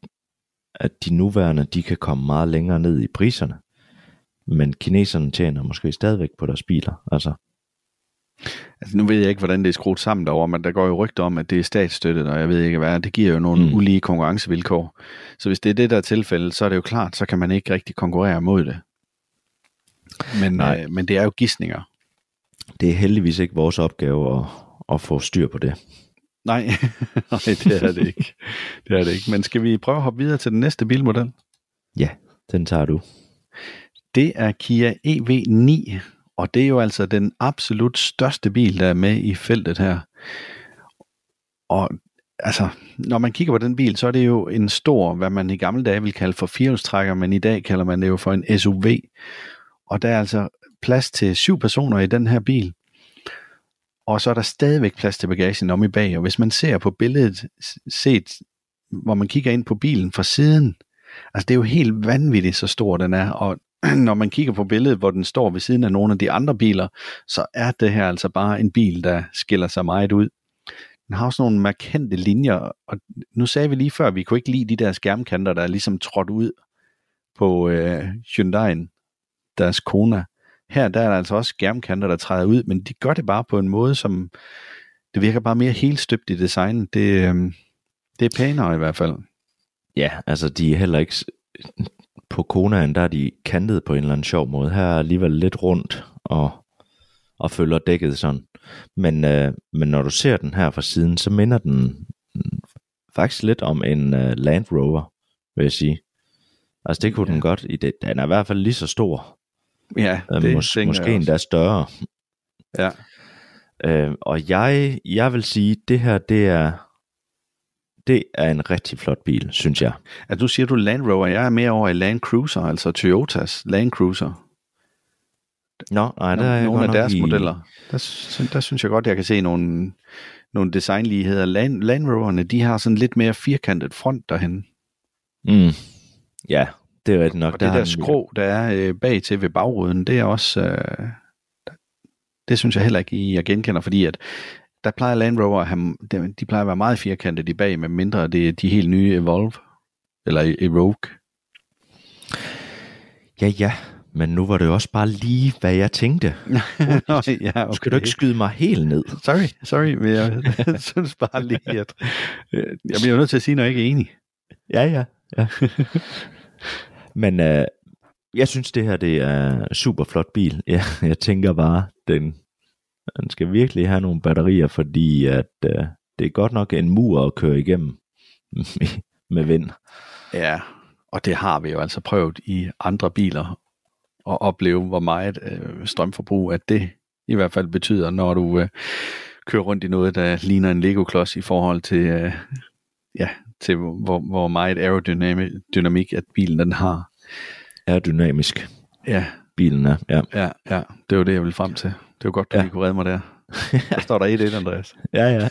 at de nuværende, de kan komme meget længere ned i priserne. Men kineserne tjener måske stadigvæk på deres biler. Altså, Altså, nu ved jeg ikke, hvordan det er skruet sammen derovre, men der går jo rygter om, at det er statsstøttet, og jeg ved ikke hvad. Det giver jo nogle mm. ulige konkurrencevilkår. Så hvis det er det, der er tilfældet, så er det jo klart, så kan man ikke rigtig konkurrere mod det. Men, Nej. øh, men det er jo gissninger. Det er heldigvis ikke vores opgave at, at få styr på det. Nej, [laughs] Nej, det er det ikke. Det er det ikke. Men skal vi prøve at hoppe videre til den næste bilmodel? Ja, den tager du. Det er Kia EV9, og det er jo altså den absolut største bil, der er med i feltet her. Og altså, når man kigger på den bil, så er det jo en stor, hvad man i gamle dage ville kalde for firehjulstrækker, men i dag kalder man det jo for en SUV. Og der er altså plads til syv personer i den her bil. Og så er der stadigvæk plads til bagagen om i bag. Og hvis man ser på billedet set, hvor man kigger ind på bilen fra siden, altså det er jo helt vanvittigt, så stor den er. Og [clears throat] når man kigger på billedet, hvor den står ved siden af nogle af de andre biler, så er det her altså bare en bil, der skiller sig meget ud. Den har også nogle markante linjer, og nu sagde vi lige før, at vi kunne ikke lide de der skærmkanter, der er ligesom trådt ud på øh, Hyundai'en, deres Kona. Her der er der altså også skærmkanter, der træder ud, men de gør det bare på en måde, som det virker bare mere helt støbt i designen. Det, øh, det er pænere i hvert fald. Ja, altså de er heller ikke... På Konaen, der er de kantet på en eller anden sjov måde. Her er alligevel lidt rundt og, og følger dækket sådan. Men, øh, men når du ser den her fra siden, så minder den faktisk lidt om en øh, Land Rover, vil jeg sige. Altså det kunne Ja. den godt. I det, den er i hvert fald lige så stor. Ja, Øh, det mås- måske også. endda større. Ja. Øh, og jeg, jeg vil sige, det her, det er, det er en rigtig flot bil, synes jeg. Altså, nu siger du Land Rover, jeg er mere over i Land Cruiser, altså Toyotas Land Cruiser. Nå, nej, der er nogle af deres i- modeller. Der, der synes jeg godt, jeg kan se nogle, nogle designligheder. Land, Land Roverne, de har sådan lidt mere firkantet front derhen. Mm. Ja, det er rigtigt nok. Og det der skrå, der er øh, bag til ved bagruden, det er også... Øh, det synes jeg heller ikke, jeg genkender, fordi at der plejer Land Rover at have, de plejer at være meget firkantet i bag, med mindre det er de helt nye Evolve, eller Evoque. Ja, ja, men nu var det jo også bare lige, hvad jeg tænkte. [laughs] ja, okay. Skal du ikke skyde mig helt ned? Sorry, sorry, men jeg [laughs] synes bare lige, at øh, jeg bliver nødt til at sige, når jeg ikke er enig. Ja, ja. ja. [laughs] men øh, jeg synes, det her det er super flot bil. [laughs] Ja, jeg tænker bare, den, den skal virkelig have nogle batterier, fordi at, øh, det er godt nok en mur at køre igennem [laughs] med vind. Ja, og det har vi jo altså prøvet i andre biler at opleve, hvor meget øh, strømforbrug, at det i hvert fald betyder, når du øh, kører rundt i noget, der ligner en Lego-klods i forhold til, øh, ja, til hvor, hvor meget aerodynamik, at bilen den har. Aerodynamisk. Ja. Bilen er, ja. Ja, ja. Det var det, jeg ville frem til. Det var godt, du ja. lige kunne redde mig der. Der står der 1-1, Andreas. [laughs] ja, ja.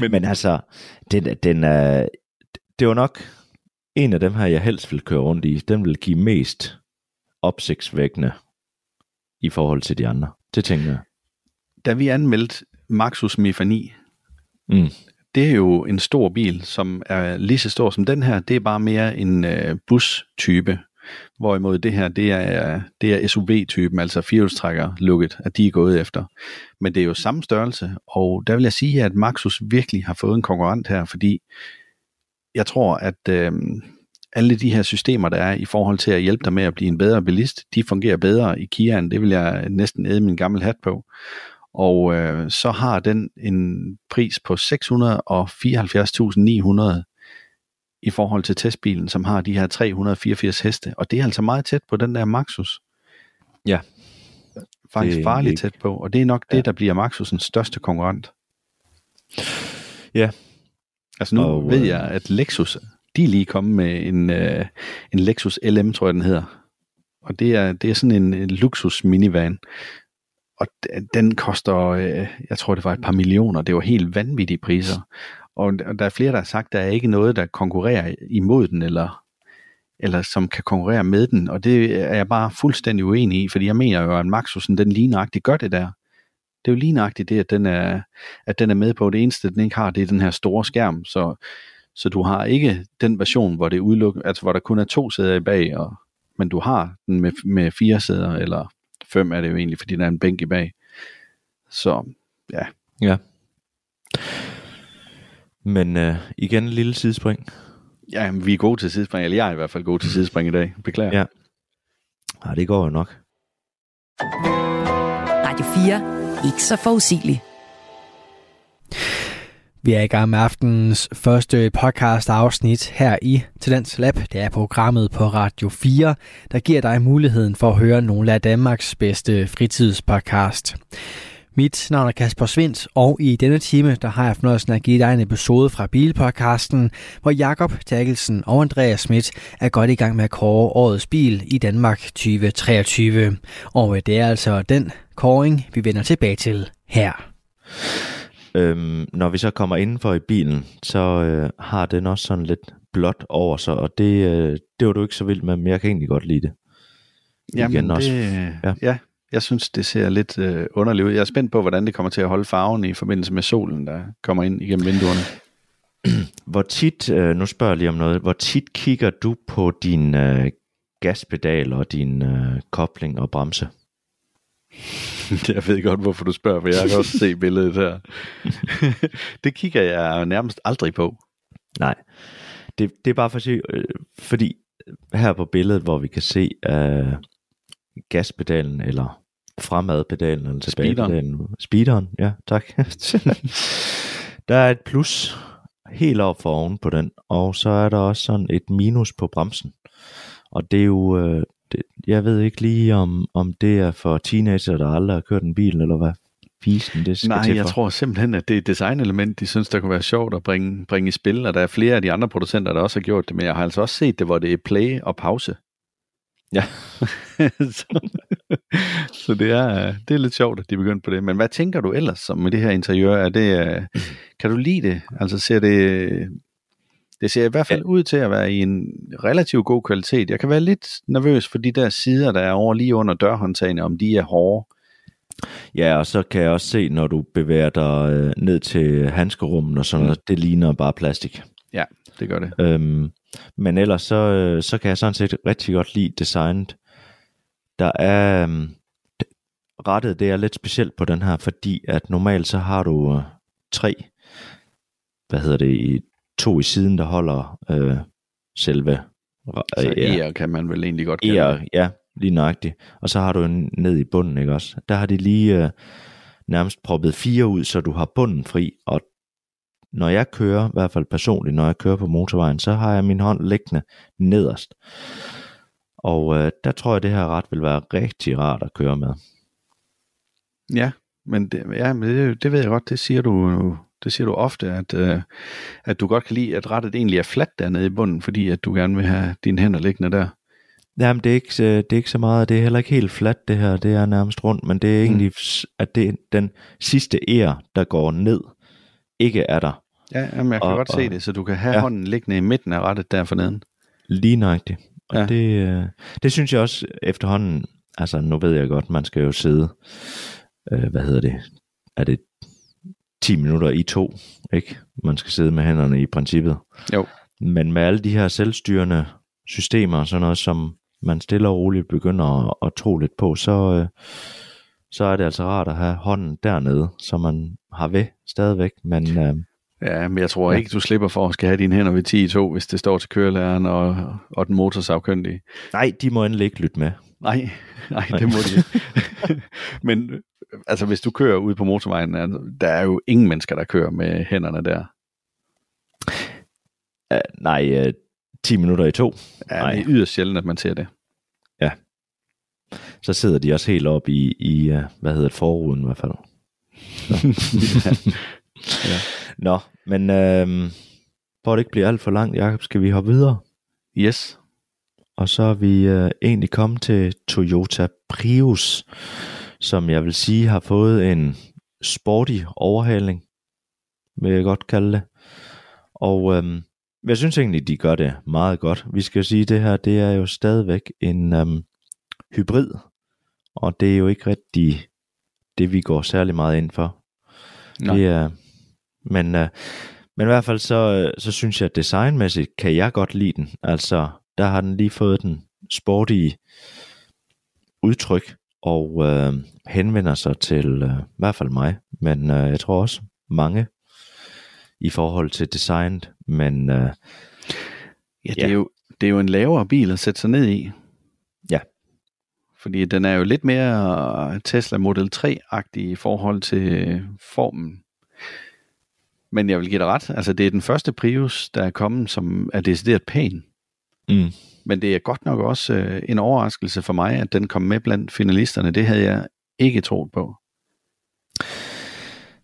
men, [laughs] men altså, den, den er, det var nok en af dem her, jeg helst vil køre rundt i. Den vil give mest opsigtsvækkende i forhold til de andre. Det tænker jeg. Da vi anmeldte Maxus Mifa 9, mm det er jo en stor bil, som er lige så stor som den her. Det er bare mere en øh, bus-type. Hvorimod det her, det er, det er SUV-typen, altså firehjulstrækker lukket, at de er gået efter. Men det er jo samme størrelse, og der vil jeg sige, at Maxus virkelig har fået en konkurrent her, fordi jeg tror, at øh, alle de her systemer, der er i forhold til at hjælpe dig med at blive en bedre bilist, de fungerer bedre i Kiaen. Det vil jeg næsten æde min gamle hat på. Og øh, så har den en pris på 674.900 i forhold til testbilen, som har de her 384 heste. Og det er altså meget tæt på den der Maxus. Ja. Faktisk farligt tæt på. Og det er nok ja. det, der bliver Maxusens største konkurrent. Ja, Altså nu og, ved jeg, at Lexus, de er lige kommet med en, uh, en Lexus LM, tror jeg den hedder. Og det er, det er sådan en, en luksus minivan. Og den koster, øh, jeg tror det var et par millioner. Det var helt vanvittige priser. Og, og der er flere, der har sagt, at der er ikke noget, der konkurrerer imod den, eller, eller som kan konkurrere med den. Og det er jeg bare fuldstændig uenig i, fordi jeg mener jo, at Maxusen, den ligneragtigt gør det der. Det er jo lige nøjagtigt det, at den er, at den er med på. Det eneste, den ikke har, det er den her store skærm, så, så du har ikke den version, hvor det udelukker, altså hvor der kun er to sæder i bag, og, men du har den med, med fire sæder, eller fem er det jo egentlig, fordi der er en bænk i bag. Så ja. Ja. Men øh, igen en lille sidespring. Ja, vi er gode til sidespring, eller jeg er i hvert fald god til sidespring i dag. Beklager. Ja. Ja, det går jo nok. Radio 4 ikke så forudsigelig. Vi er i gang med aftenens første podcast afsnit her i Talents Lab. Det er programmet på Radio 4, der giver dig muligheden for at høre nogle af Danmarks bedste fritidspodcast. Mit navn er Kasper Svindt, og i denne time der har jeg fornøjelsen at give dig en episode fra Bilpodcasten, hvor Jakob Takkelsen og Andreas Schmidt er godt i gang med at kåre årets bil i Danmark 2023. Og øh, det er altså den kåring, vi vender tilbage til her. Øhm, når vi så kommer indenfor i bilen, så øh, har den også sådan lidt blåt over sig, og det, øh, det var du ikke så vild med, men jeg kan egentlig godt lide det. Jamen, Igen også. Det, ja. ja, jeg synes, det ser lidt øh, underligt ud. Jeg er spændt på, hvordan det kommer til at holde farven i forbindelse med solen, der kommer ind igennem vinduerne. [clears throat] Hvor tit, øh, nu spørger jeg lige om noget, hvor tit kigger du på din øh, gaspedal og din øh, kobling og bremse? [laughs] Jeg ved godt, hvorfor du spørger, for jeg kan også se billedet her. [laughs] det kigger jeg nærmest aldrig på. Nej, det, det er bare for at sige, øh, fordi her på billedet, hvor vi kan se øh, gaspedalen, eller fremadpedalen, eller tilbagepedalen. Speederen, ja, tak. [laughs] der er et plus helt op for oven på den, og så er der også sådan et minus på bremsen. Og det er jo, øh, jeg ved ikke lige, om, om det er for teenager, der aldrig har kørt en bil, eller hvad fisen det skal Nej, til jeg tror simpelthen, at det er et designelement, de synes, der kunne være sjovt at bringe, bringe i spil, og der er flere af de andre producenter, der også har gjort det, men jeg har altså også set det, hvor det er play og pause. Ja. [laughs] så, så det er, det er lidt sjovt, at de begyndte på det. Men hvad tænker du ellers som med det her interiør? Er det, øh, kan du lide det? Altså ser det... Det ser i hvert fald ja. ud til at være i en relativt god kvalitet. Jeg kan være lidt nervøs for de der sider, der er over lige under dørhåndtagene, om de er hårde. Ja, og så kan jeg også se, når du bevæger dig øh, ned til handskerummet og sådan noget, mm. det ligner bare plastik. Ja, det gør det. Øhm, men ellers så, øh, så kan jeg sådan set rigtig godt lide designet. Der er øhm, rettet, det er lidt specielt på den her, fordi at normalt så har du øh, tre, hvad hedder det, i, to i siden, der holder øh, selve. Så ja, kan man vel egentlig godt kalde det. ja, lige nøjagtigt. Og så har du en ned i bunden, ikke også? Der har de lige øh, nærmest proppet fire ud, så du har bunden fri, og når jeg kører, i hvert fald personligt, når jeg kører på motorvejen, så har jeg min hånd liggende nederst. Og øh, der tror jeg, det her ret vil være rigtig rart at køre med. Ja, men det, ja, men det, det ved jeg godt, det siger du, det siger du ofte, at, øh, at du godt kan lide, at rettet egentlig er fladt dernede i bunden, fordi at du gerne vil have dine hænder liggende der. Jamen, det er, ikke, det er ikke så meget, det er heller ikke helt fladt det her, det er nærmest rundt, men det er mm. egentlig, at det er den sidste ære, der går ned, ikke er der. Ja, jamen, jeg kan og, godt og, se det, så du kan have ja. hånden liggende i midten af rettet der forneden. Lige nøjagtigt. Og ja. det, øh, det synes jeg også efterhånden, altså nu ved jeg godt, man skal jo sidde, øh, hvad hedder det, er det 10 minutter i to, ikke? Man skal sidde med hænderne i princippet. Jo. Men med alle de her selvstyrende systemer og sådan noget, som man stille og roligt begynder at, at tro lidt på, så, øh, så er det altså rart at have hånden dernede, så man har ved stadigvæk, men... Øh, ja, men jeg tror ja. ikke, du slipper for at skal have dine hænder ved 10 i 2, hvis det står til kørelæreren og, og den motorsavkyndige. Nej, de må endelig ikke lytte med. Nej, [laughs] nej, det må de [laughs] ikke. men altså, hvis du kører ud på motorvejen, der er jo ingen mennesker, der kører med hænderne der. Uh, nej, uh, 10 minutter i to. Ja, nej. det er yderst sjældent, at man ser det. Ja. Så sidder de også helt op i, i uh, hvad hedder det, forruden i hvert fald. ja. [laughs] ja. Nå, men øh, for at det ikke bliver alt for langt, Jacob, skal vi hoppe videre? Yes. Og så er vi øh, egentlig kommet til Toyota Prius, som jeg vil sige har fået en sporty overhaling, vil jeg godt kalde det. Og øh, jeg synes egentlig, de gør det meget godt. Vi skal sige, at det her det er jo stadigvæk en øh, hybrid, og det er jo ikke rigtig det, vi går særlig meget ind for. Nej. Det er, men, øh, men i hvert fald så, øh, så synes jeg, at designmæssigt kan jeg godt lide den. Altså, der har den lige fået den sportige udtryk, og øh, henvender sig til øh, i hvert fald mig, men øh, jeg tror også mange i forhold til designet, men øh, ja, det, ja. Er jo, det er jo en lavere bil at sætte sig ned i. Ja. Fordi den er jo lidt mere Tesla Model 3-agtig i forhold til formen. Men jeg vil give dig ret. Altså, det er den første Prius, der er kommet, som er decideret pæn. Mm. Men det er godt nok også øh, en overraskelse for mig, at den kom med blandt finalisterne. Det havde jeg ikke troet på.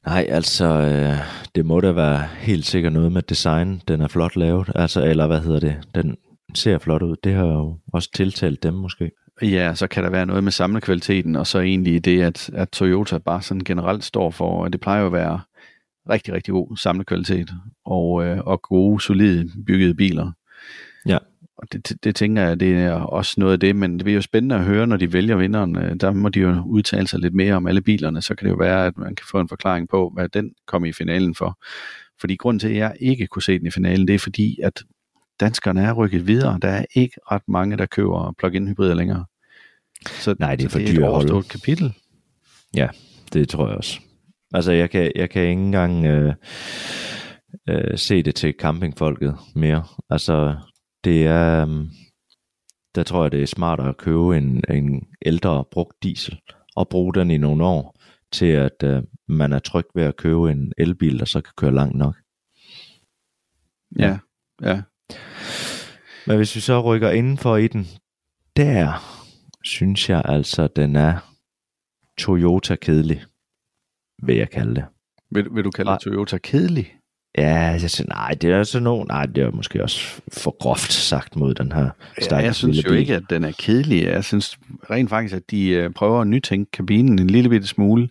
Nej, altså, øh, det må da være helt sikkert noget med design. Den er flot lavet, altså, eller hvad hedder det? Den ser flot ud. Det har jo også tiltalt dem måske. Ja, så kan der være noget med samlekvaliteten, og så egentlig det, at, at Toyota bare sådan generelt står for, at det plejer at være rigtig, rigtig god samlekvalitet, og, øh, og gode, solide byggede biler. Ja. Og det, det, det tænker jeg, det er også noget af det, men det bliver jo spændende at høre, når de vælger vinderen. Øh, der må de jo udtale sig lidt mere om alle bilerne, så kan det jo være, at man kan få en forklaring på, hvad den kom i finalen for. Fordi grund til, at jeg ikke kunne se den i finalen, det er fordi, at danskerne er rykket videre. Der er ikke ret mange, der køber plug-in hybrider længere. Så, Nej, det er for dyrt det er et kapitel. Ja, det tror jeg også. Altså, jeg kan, jeg kan ikke engang øh, øh, se det til campingfolket mere. Altså, det er... Øh, der tror jeg, det er smartere at købe en, en ældre brugt diesel og bruge den i nogle år til, at øh, man er tryg ved at købe en elbil, der så kan køre langt nok. Ja, ja. Men hvis vi så rykker indenfor i den, der synes jeg altså, den er Toyota kedelig vil jeg kalde det. Vil, vil du kalde Nej. Toyota kedelig? Ja, jeg siger, nej, det er så no, nej, det er måske også for groft sagt mod den her Ja, jeg synes jo bil. ikke, at den er kedelig. Jeg synes rent faktisk, at de øh, prøver at nytænke kabinen en lille bitte smule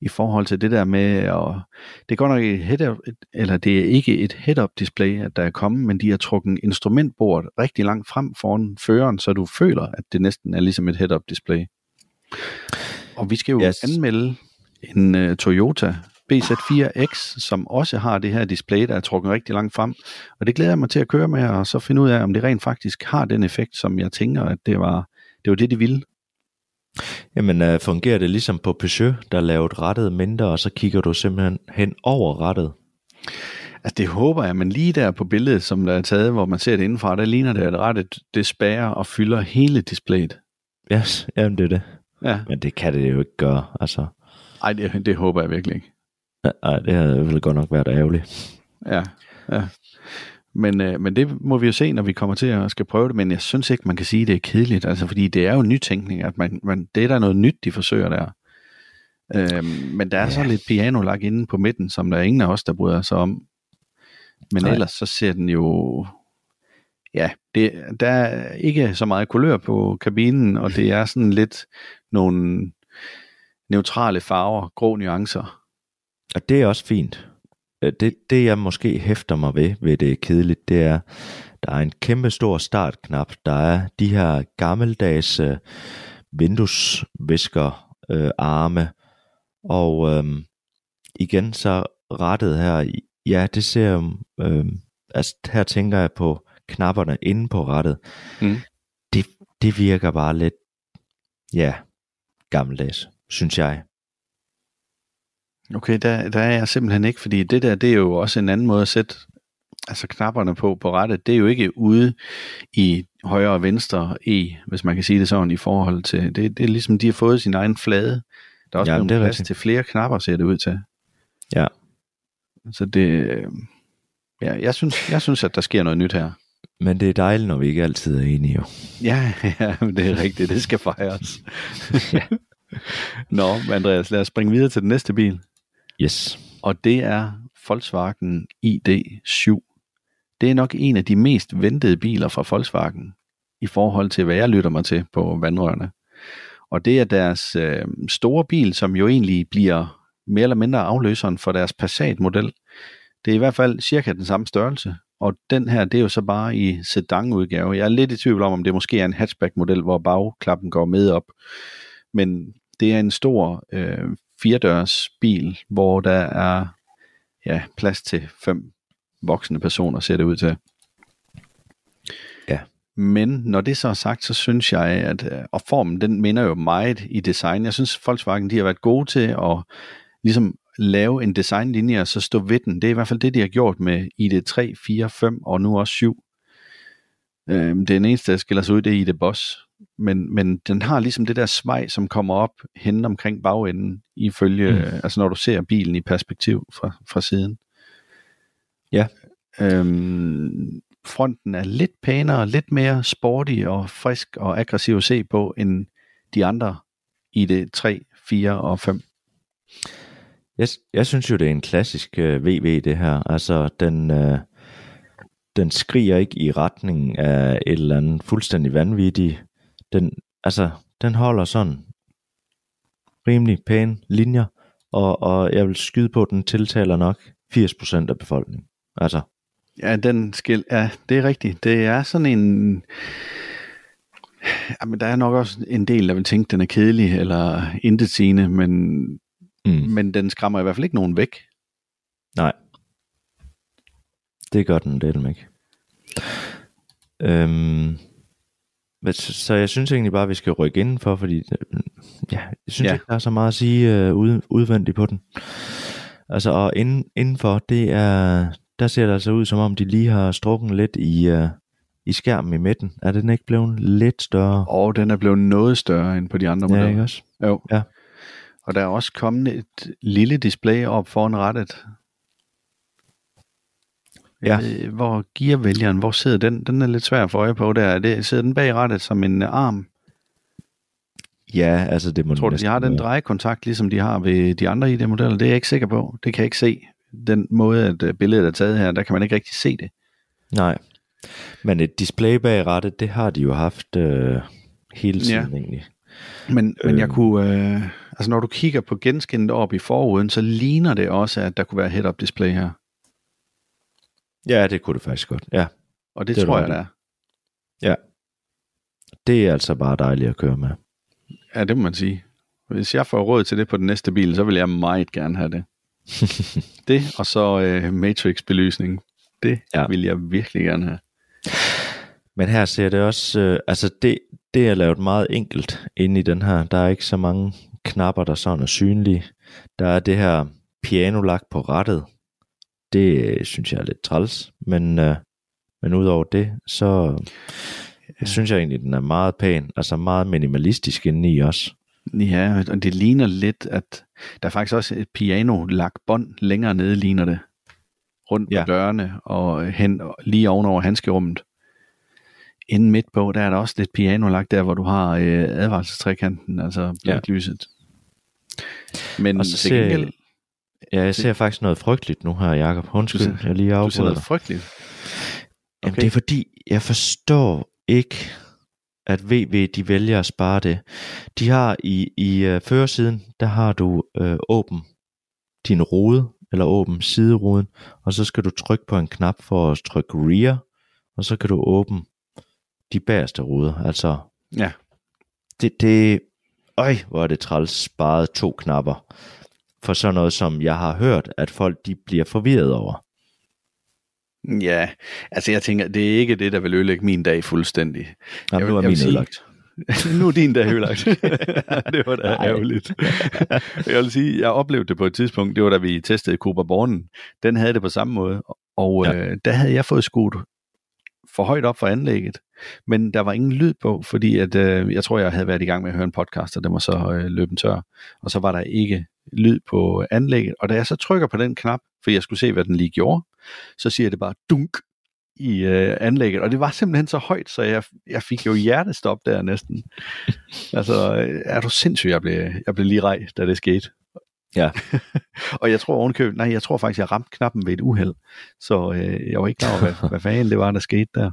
i forhold til det der med, og det er godt nok et head eller det er ikke et head-up display, at der er kommet, men de har trukket instrumentbordet rigtig langt frem foran føreren, så du føler, at det næsten er ligesom et head-up display. Og vi skal jo yes. anmelde en uh, Toyota BZ4X, som også har det her display, der er trukket rigtig langt frem. Og det glæder jeg mig til at køre med, og så finde ud af, om det rent faktisk har den effekt, som jeg tænker, at det var det, var det de ville. Jamen, øh, fungerer det ligesom på Peugeot, der lavede rettet mindre, og så kigger du simpelthen hen over rettet? Altså det håber jeg, men lige der på billedet, som der er taget, hvor man ser det indenfra, der ligner det, at rettet det spærer og fylder hele displayet. Yes, jamen det er det. Ja, Men det kan det jo ikke gøre, altså. ej, det, det håber jeg virkelig ikke. [laughs] Nej, det havde vel godt nok været ærgerligt. Ja, ja. Men, øh, men det må vi jo se, når vi kommer til at skal prøve det. Men jeg synes ikke, man kan sige, at det er kedeligt. Altså, fordi det er jo nytænkning, at man, man, det er der noget nyt, de forsøger der. Øhm, men der er ja. så lidt piano lagt inde på midten, som der er ingen af os, der bryder sig om. Men Nej. ellers så ser den jo... Ja, det, der er ikke så meget kulør på kabinen, og det er sådan lidt nogle neutrale farver, grå nuancer. Og det er også fint. Øh, Det, det jeg måske hæfter mig ved, ved det er kedeligt, det er, der er en kæmpe stor startknap. Der er de her gammeldags øh, vinduesvisker øh, arme. Og øh, igen så rettet her, ja det ser øh, altså her tænker jeg på knapperne inde på rettet. Mm. Det, det virker bare lidt, ja, gammeldags, synes jeg. Okay, der, der er jeg simpelthen ikke, fordi det der, det er jo også en anden måde at sætte altså knapperne på på rettet. Det er jo ikke ude i højre og venstre E, hvis man kan sige det sådan, i forhold til, det, det er ligesom, de har fået sin egen flade. Der er også Ja, ja, det er plads til flere knapper, ser det ud til. Ja. Så det, ja, jeg synes, jeg synes, at der sker noget nyt her. Men det er dejligt, når vi ikke altid er enige jo. Ja, [laughs] ja, det er rigtigt, det skal fejres. [laughs] Ja. Nå, Andreas, lad os springe videre til den næste bil. Yes. og det er Volkswagen ID7. Det er nok en af de mest ventede biler fra Volkswagen i forhold til, hvad jeg lytter mig til på vandrørene. Og det er deres øh, store bil, som jo egentlig bliver mere eller mindre afløseren for deres Passat-model. Det er i hvert fald cirka den samme størrelse, og den her, det er jo så bare i sedan-udgave. Jeg er lidt i tvivl om, om det måske er en hatchback-model, hvor bagklappen går med op. Men det er en stor øh, firedørs bil, hvor der er ja, plads til fem voksne personer, ser det ud til. Ja. Men når det så er sagt, så synes jeg, at øh, og formen, den minder jo meget i design. Jeg synes, Volkswagen, de har været gode til at ligesom lave en designlinje og så stå ved den. Det er i hvert fald det, de har gjort med ID3, 4, 5 og nu også 7. Øhm, den eneste, der skiller sig ud, det er ID Boss. Men, men den har ligesom det der svej, som kommer op hen omkring bagenden, ifølge, Mm. mm. altså når du ser bilen i perspektiv fra, fra siden. Ja. Øhm, fronten er lidt pænere, lidt mere sporty og frisk og aggressiv at se på, end de andre i det 3, 4 og 5. Jeg, jeg synes jo, det er en klassisk øh, VV, det her. Altså, den, øh, den skriger ikke i retning af et eller andet fuldstændig vanvittigt. Den, altså, den holder sådan rimelig pæne linjer, og, og jeg vil skyde på, at den tiltaler nok 80% af befolkningen. Altså, Ja, den skil, ja, det er rigtigt. Det er sådan en... Jamen, der er nok også en del, der vil tænke, den er kedelig eller intetsigende, men, mm. men den skræmmer i hvert fald ikke nogen væk. nej. Det gør den det ikke. Øhm, men så, så jeg synes egentlig bare, at vi skal rykke indenfor, fordi øh, ja, jeg synes Ja. ja. ikke, der er så meget at sige øh, ud, udvendigt på den. Altså, og inden, indenfor, det er, der ser det altså ud, som om de lige har strukket lidt i, øh, i skærmen i midten. Er den ikke blevet lidt større? Og den er blevet noget større end på de andre Ja, modeller. ikke også? Jo. Ja. Og der er også kommet et lille display op foran rettet. Ja. Øh, Hvor gearvælgeren, hvor sidder den? Den er lidt svær at få øje på der. Er det, sidder den bag rettet som en arm? Ja, altså det må Tror du, de har den drejekontakt, ligesom de har ved de andre ID-modeller? Det er jeg ikke sikker på. Det kan jeg ikke se. den måde, at øh, billedet er taget her, der kan man ikke rigtig se det. Nej. Men et display bag rattet, det har de jo haft øh, hele tiden ja. egentlig. Men, men jeg kunne, øh, altså når du kigger på genskinnet op i forruden, så ligner det også, at der kunne være head-up display her. Ja, det kunne det faktisk godt, ja. Og det, det tror jeg, der er. Ja. Det er altså bare dejligt at køre med. Ja, det må man sige. Hvis jeg får råd til det på den næste bil, så vil jeg meget gerne have det. [laughs] det, og så øh, Matrix-belysning. Det ja. vil jeg virkelig gerne have. Men her ser det også, øh, altså det, det er lavet meget enkelt inde i den her. Der er ikke så mange knapper, der sådan er synlige. Der er det her piano-lagt på rettet. Det øh, synes jeg er lidt træls, men, øh, men udover det, så ja. synes jeg egentlig, den er meget pæn, altså meget minimalistisk inde i også. Ja, og det ligner lidt, at der er faktisk også et piano-lagt bånd længere nede, ligner det. Rundt på ja. dørene og hen lige ovenover handskerummet. Inden midt på, der er der også lidt piano lagt der, hvor du har øh, advarselstrekanten, altså blyklyset. Ja. Men og så ser, gengæld, Ja, jeg ser faktisk noget frygteligt nu her, Jacob. Undskyld, ser, jeg lige afbryder Du ser noget frygteligt? Okay. Jamen, det er fordi, jeg forstår ikke, at VV de vælger at spare det. De har i, i uh, førersiden, der har du uh, åben din rode, eller åben sideruden, og så skal du trykke på en knap for at trykke rear, og så kan du åbne de bagerste ruder. Altså, ja. det, det, øj, hvor er det træls sparet to knapper for sådan noget, som jeg har hørt, at folk de bliver forvirret over. Ja, altså jeg tænker, det er ikke det, der vil ødelægge min dag fuldstændig. Jamen, nu er min ødelagt. [laughs] nu er din dag ødelagt. [laughs] [laughs] det var da Nej. ærgerligt. jeg vil sige, jeg oplevede det på et tidspunkt, det var da vi testede Cooper Bornen. Den havde det på samme måde, og ja. øh, der havde jeg fået skudt for højt op for anlægget, men der var ingen lyd på, fordi at, øh, jeg tror, jeg havde været i gang med at høre en podcast, og den var så øh, løbet tør, og så var der ikke lyd på anlægget, og da jeg så trykker på den knap, for jeg skulle se, hvad den lige gjorde, så siger det bare dunk i øh, anlægget, og det var simpelthen så højt, så jeg, jeg fik jo hjertestop der næsten. [laughs] altså, er du sindssyg, jeg blev, jeg blev lige rej, da det skete. Ja. [laughs] og jeg tror ovenkøbet, nej, jeg tror faktisk, jeg ramte knappen ved et uheld, så øh, jeg var ikke klar over, hvad, [laughs] hvad fanden det var, der skete der.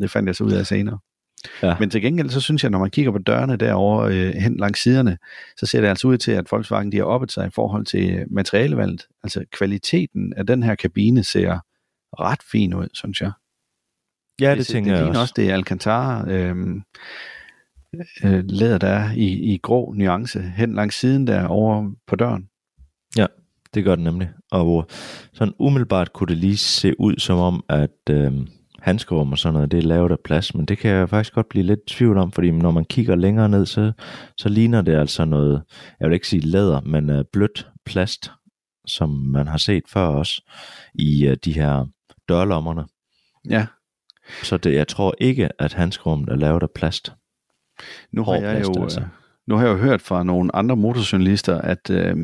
Det fandt jeg så ud af senere. Ja. Men til gengæld, så synes jeg, når man kigger på dørene derovre øh, hen langs siderne, så ser det altså ud til, at Volkswagen de har oppet sig i forhold til materialevalget. Altså kvaliteten af den her kabine ser ret fin ud, synes jeg. Ja, det, det tænker det, det jeg også. også. Det er Alcantara øh, øh, læder, der er i, i grå nuance hen langs siden der over på døren. Ja, det gør det nemlig. Og sådan umiddelbart kunne det lige se ud som om, at... Øh, handskerum og sådan noget, det er lavet af plads, men det kan jeg faktisk godt blive lidt tvivl om, fordi når man kigger længere ned, så, så ligner det altså noget, jeg vil ikke sige læder, men uh, blødt plast, som man har set før også i uh, de her dørlommerne. Ja. Så det, jeg tror ikke, at handskerummet er lavet af plast. Nu har jeg plast, jo... Altså. Øh, nu har jeg jo hørt fra nogle andre motorjournalister, at øh,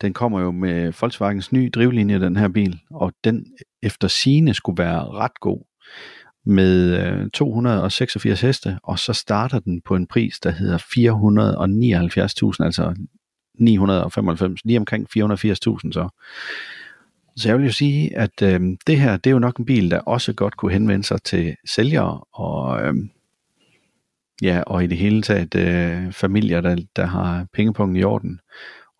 den kommer jo med Volkswagens nye drivlinje, den her bil, og den efter sine skulle være ret god med øh, 286 heste, og så starter den på en pris, der hedder 479.000, altså 995, lige omkring 480.000 så. Så jeg vil jo sige, at øh, det her, det er jo nok en bil, der også godt kunne henvende sig til sælgere, og øh, ja, og i det hele taget øh, familier, der, der har pengepunkten i orden.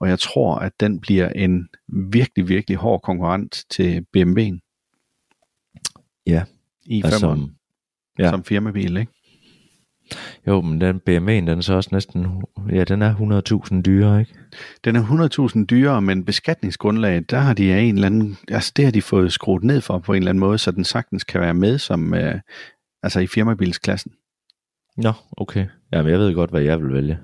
Og jeg tror, at den bliver en virkelig, virkelig hård konkurrent til BMW'en. Ja, i altså, som, ja. som firmabil, ikke? Jo, men den BMW'en, den er så også næsten, ja, den er 100.000 dyrere, ikke? Den er 100.000 dyrere, men beskatningsgrundlaget, der har de af en eller anden, altså det har de fået skruet ned for på en eller anden måde, så den sagtens kan være med som, øh, altså i firmabilsklassen. Nå, okay. Jamen, jeg ved godt, hvad jeg vil vælge.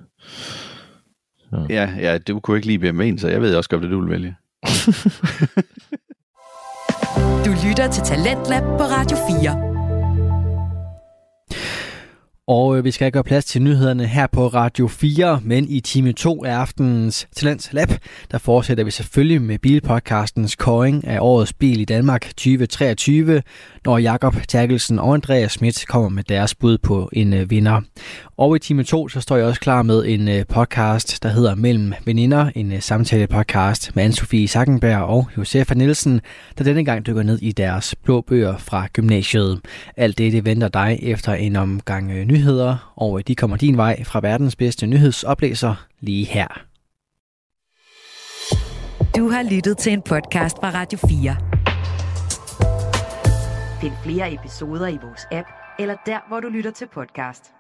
Så. Ja, ja, du kunne ikke lide BMW'en, så jeg ved også godt, hvad du vil vælge. [laughs] Du lytter til Talentlab på Radio 4. Og øh, vi skal gøre plads til nyhederne her på Radio 4, men i time 2 af aftenens Talents Lab, der fortsætter vi selvfølgelig med bilpodcastens koring af årets bil i Danmark 2023, når Jakob Terkelsen og Andreas Schmidt kommer med deres bud på en øh, vinder. Og i time 2, så står jeg også klar med en øh, podcast, der hedder Mellem Veninder, en øh, samtale podcast med Anne-Sophie Sackenberg og Josefa Nielsen, der denne gang dykker ned i deres blå bøger fra gymnasiet. Alt det, det venter dig efter en omgang øh, nyheder, og de kommer din vej fra verdens bedste nyhedsoplæser lige her. Du har lyttet til en podcast fra Radio 4. Find flere episoder i vores app, eller der, hvor du lytter til podcast.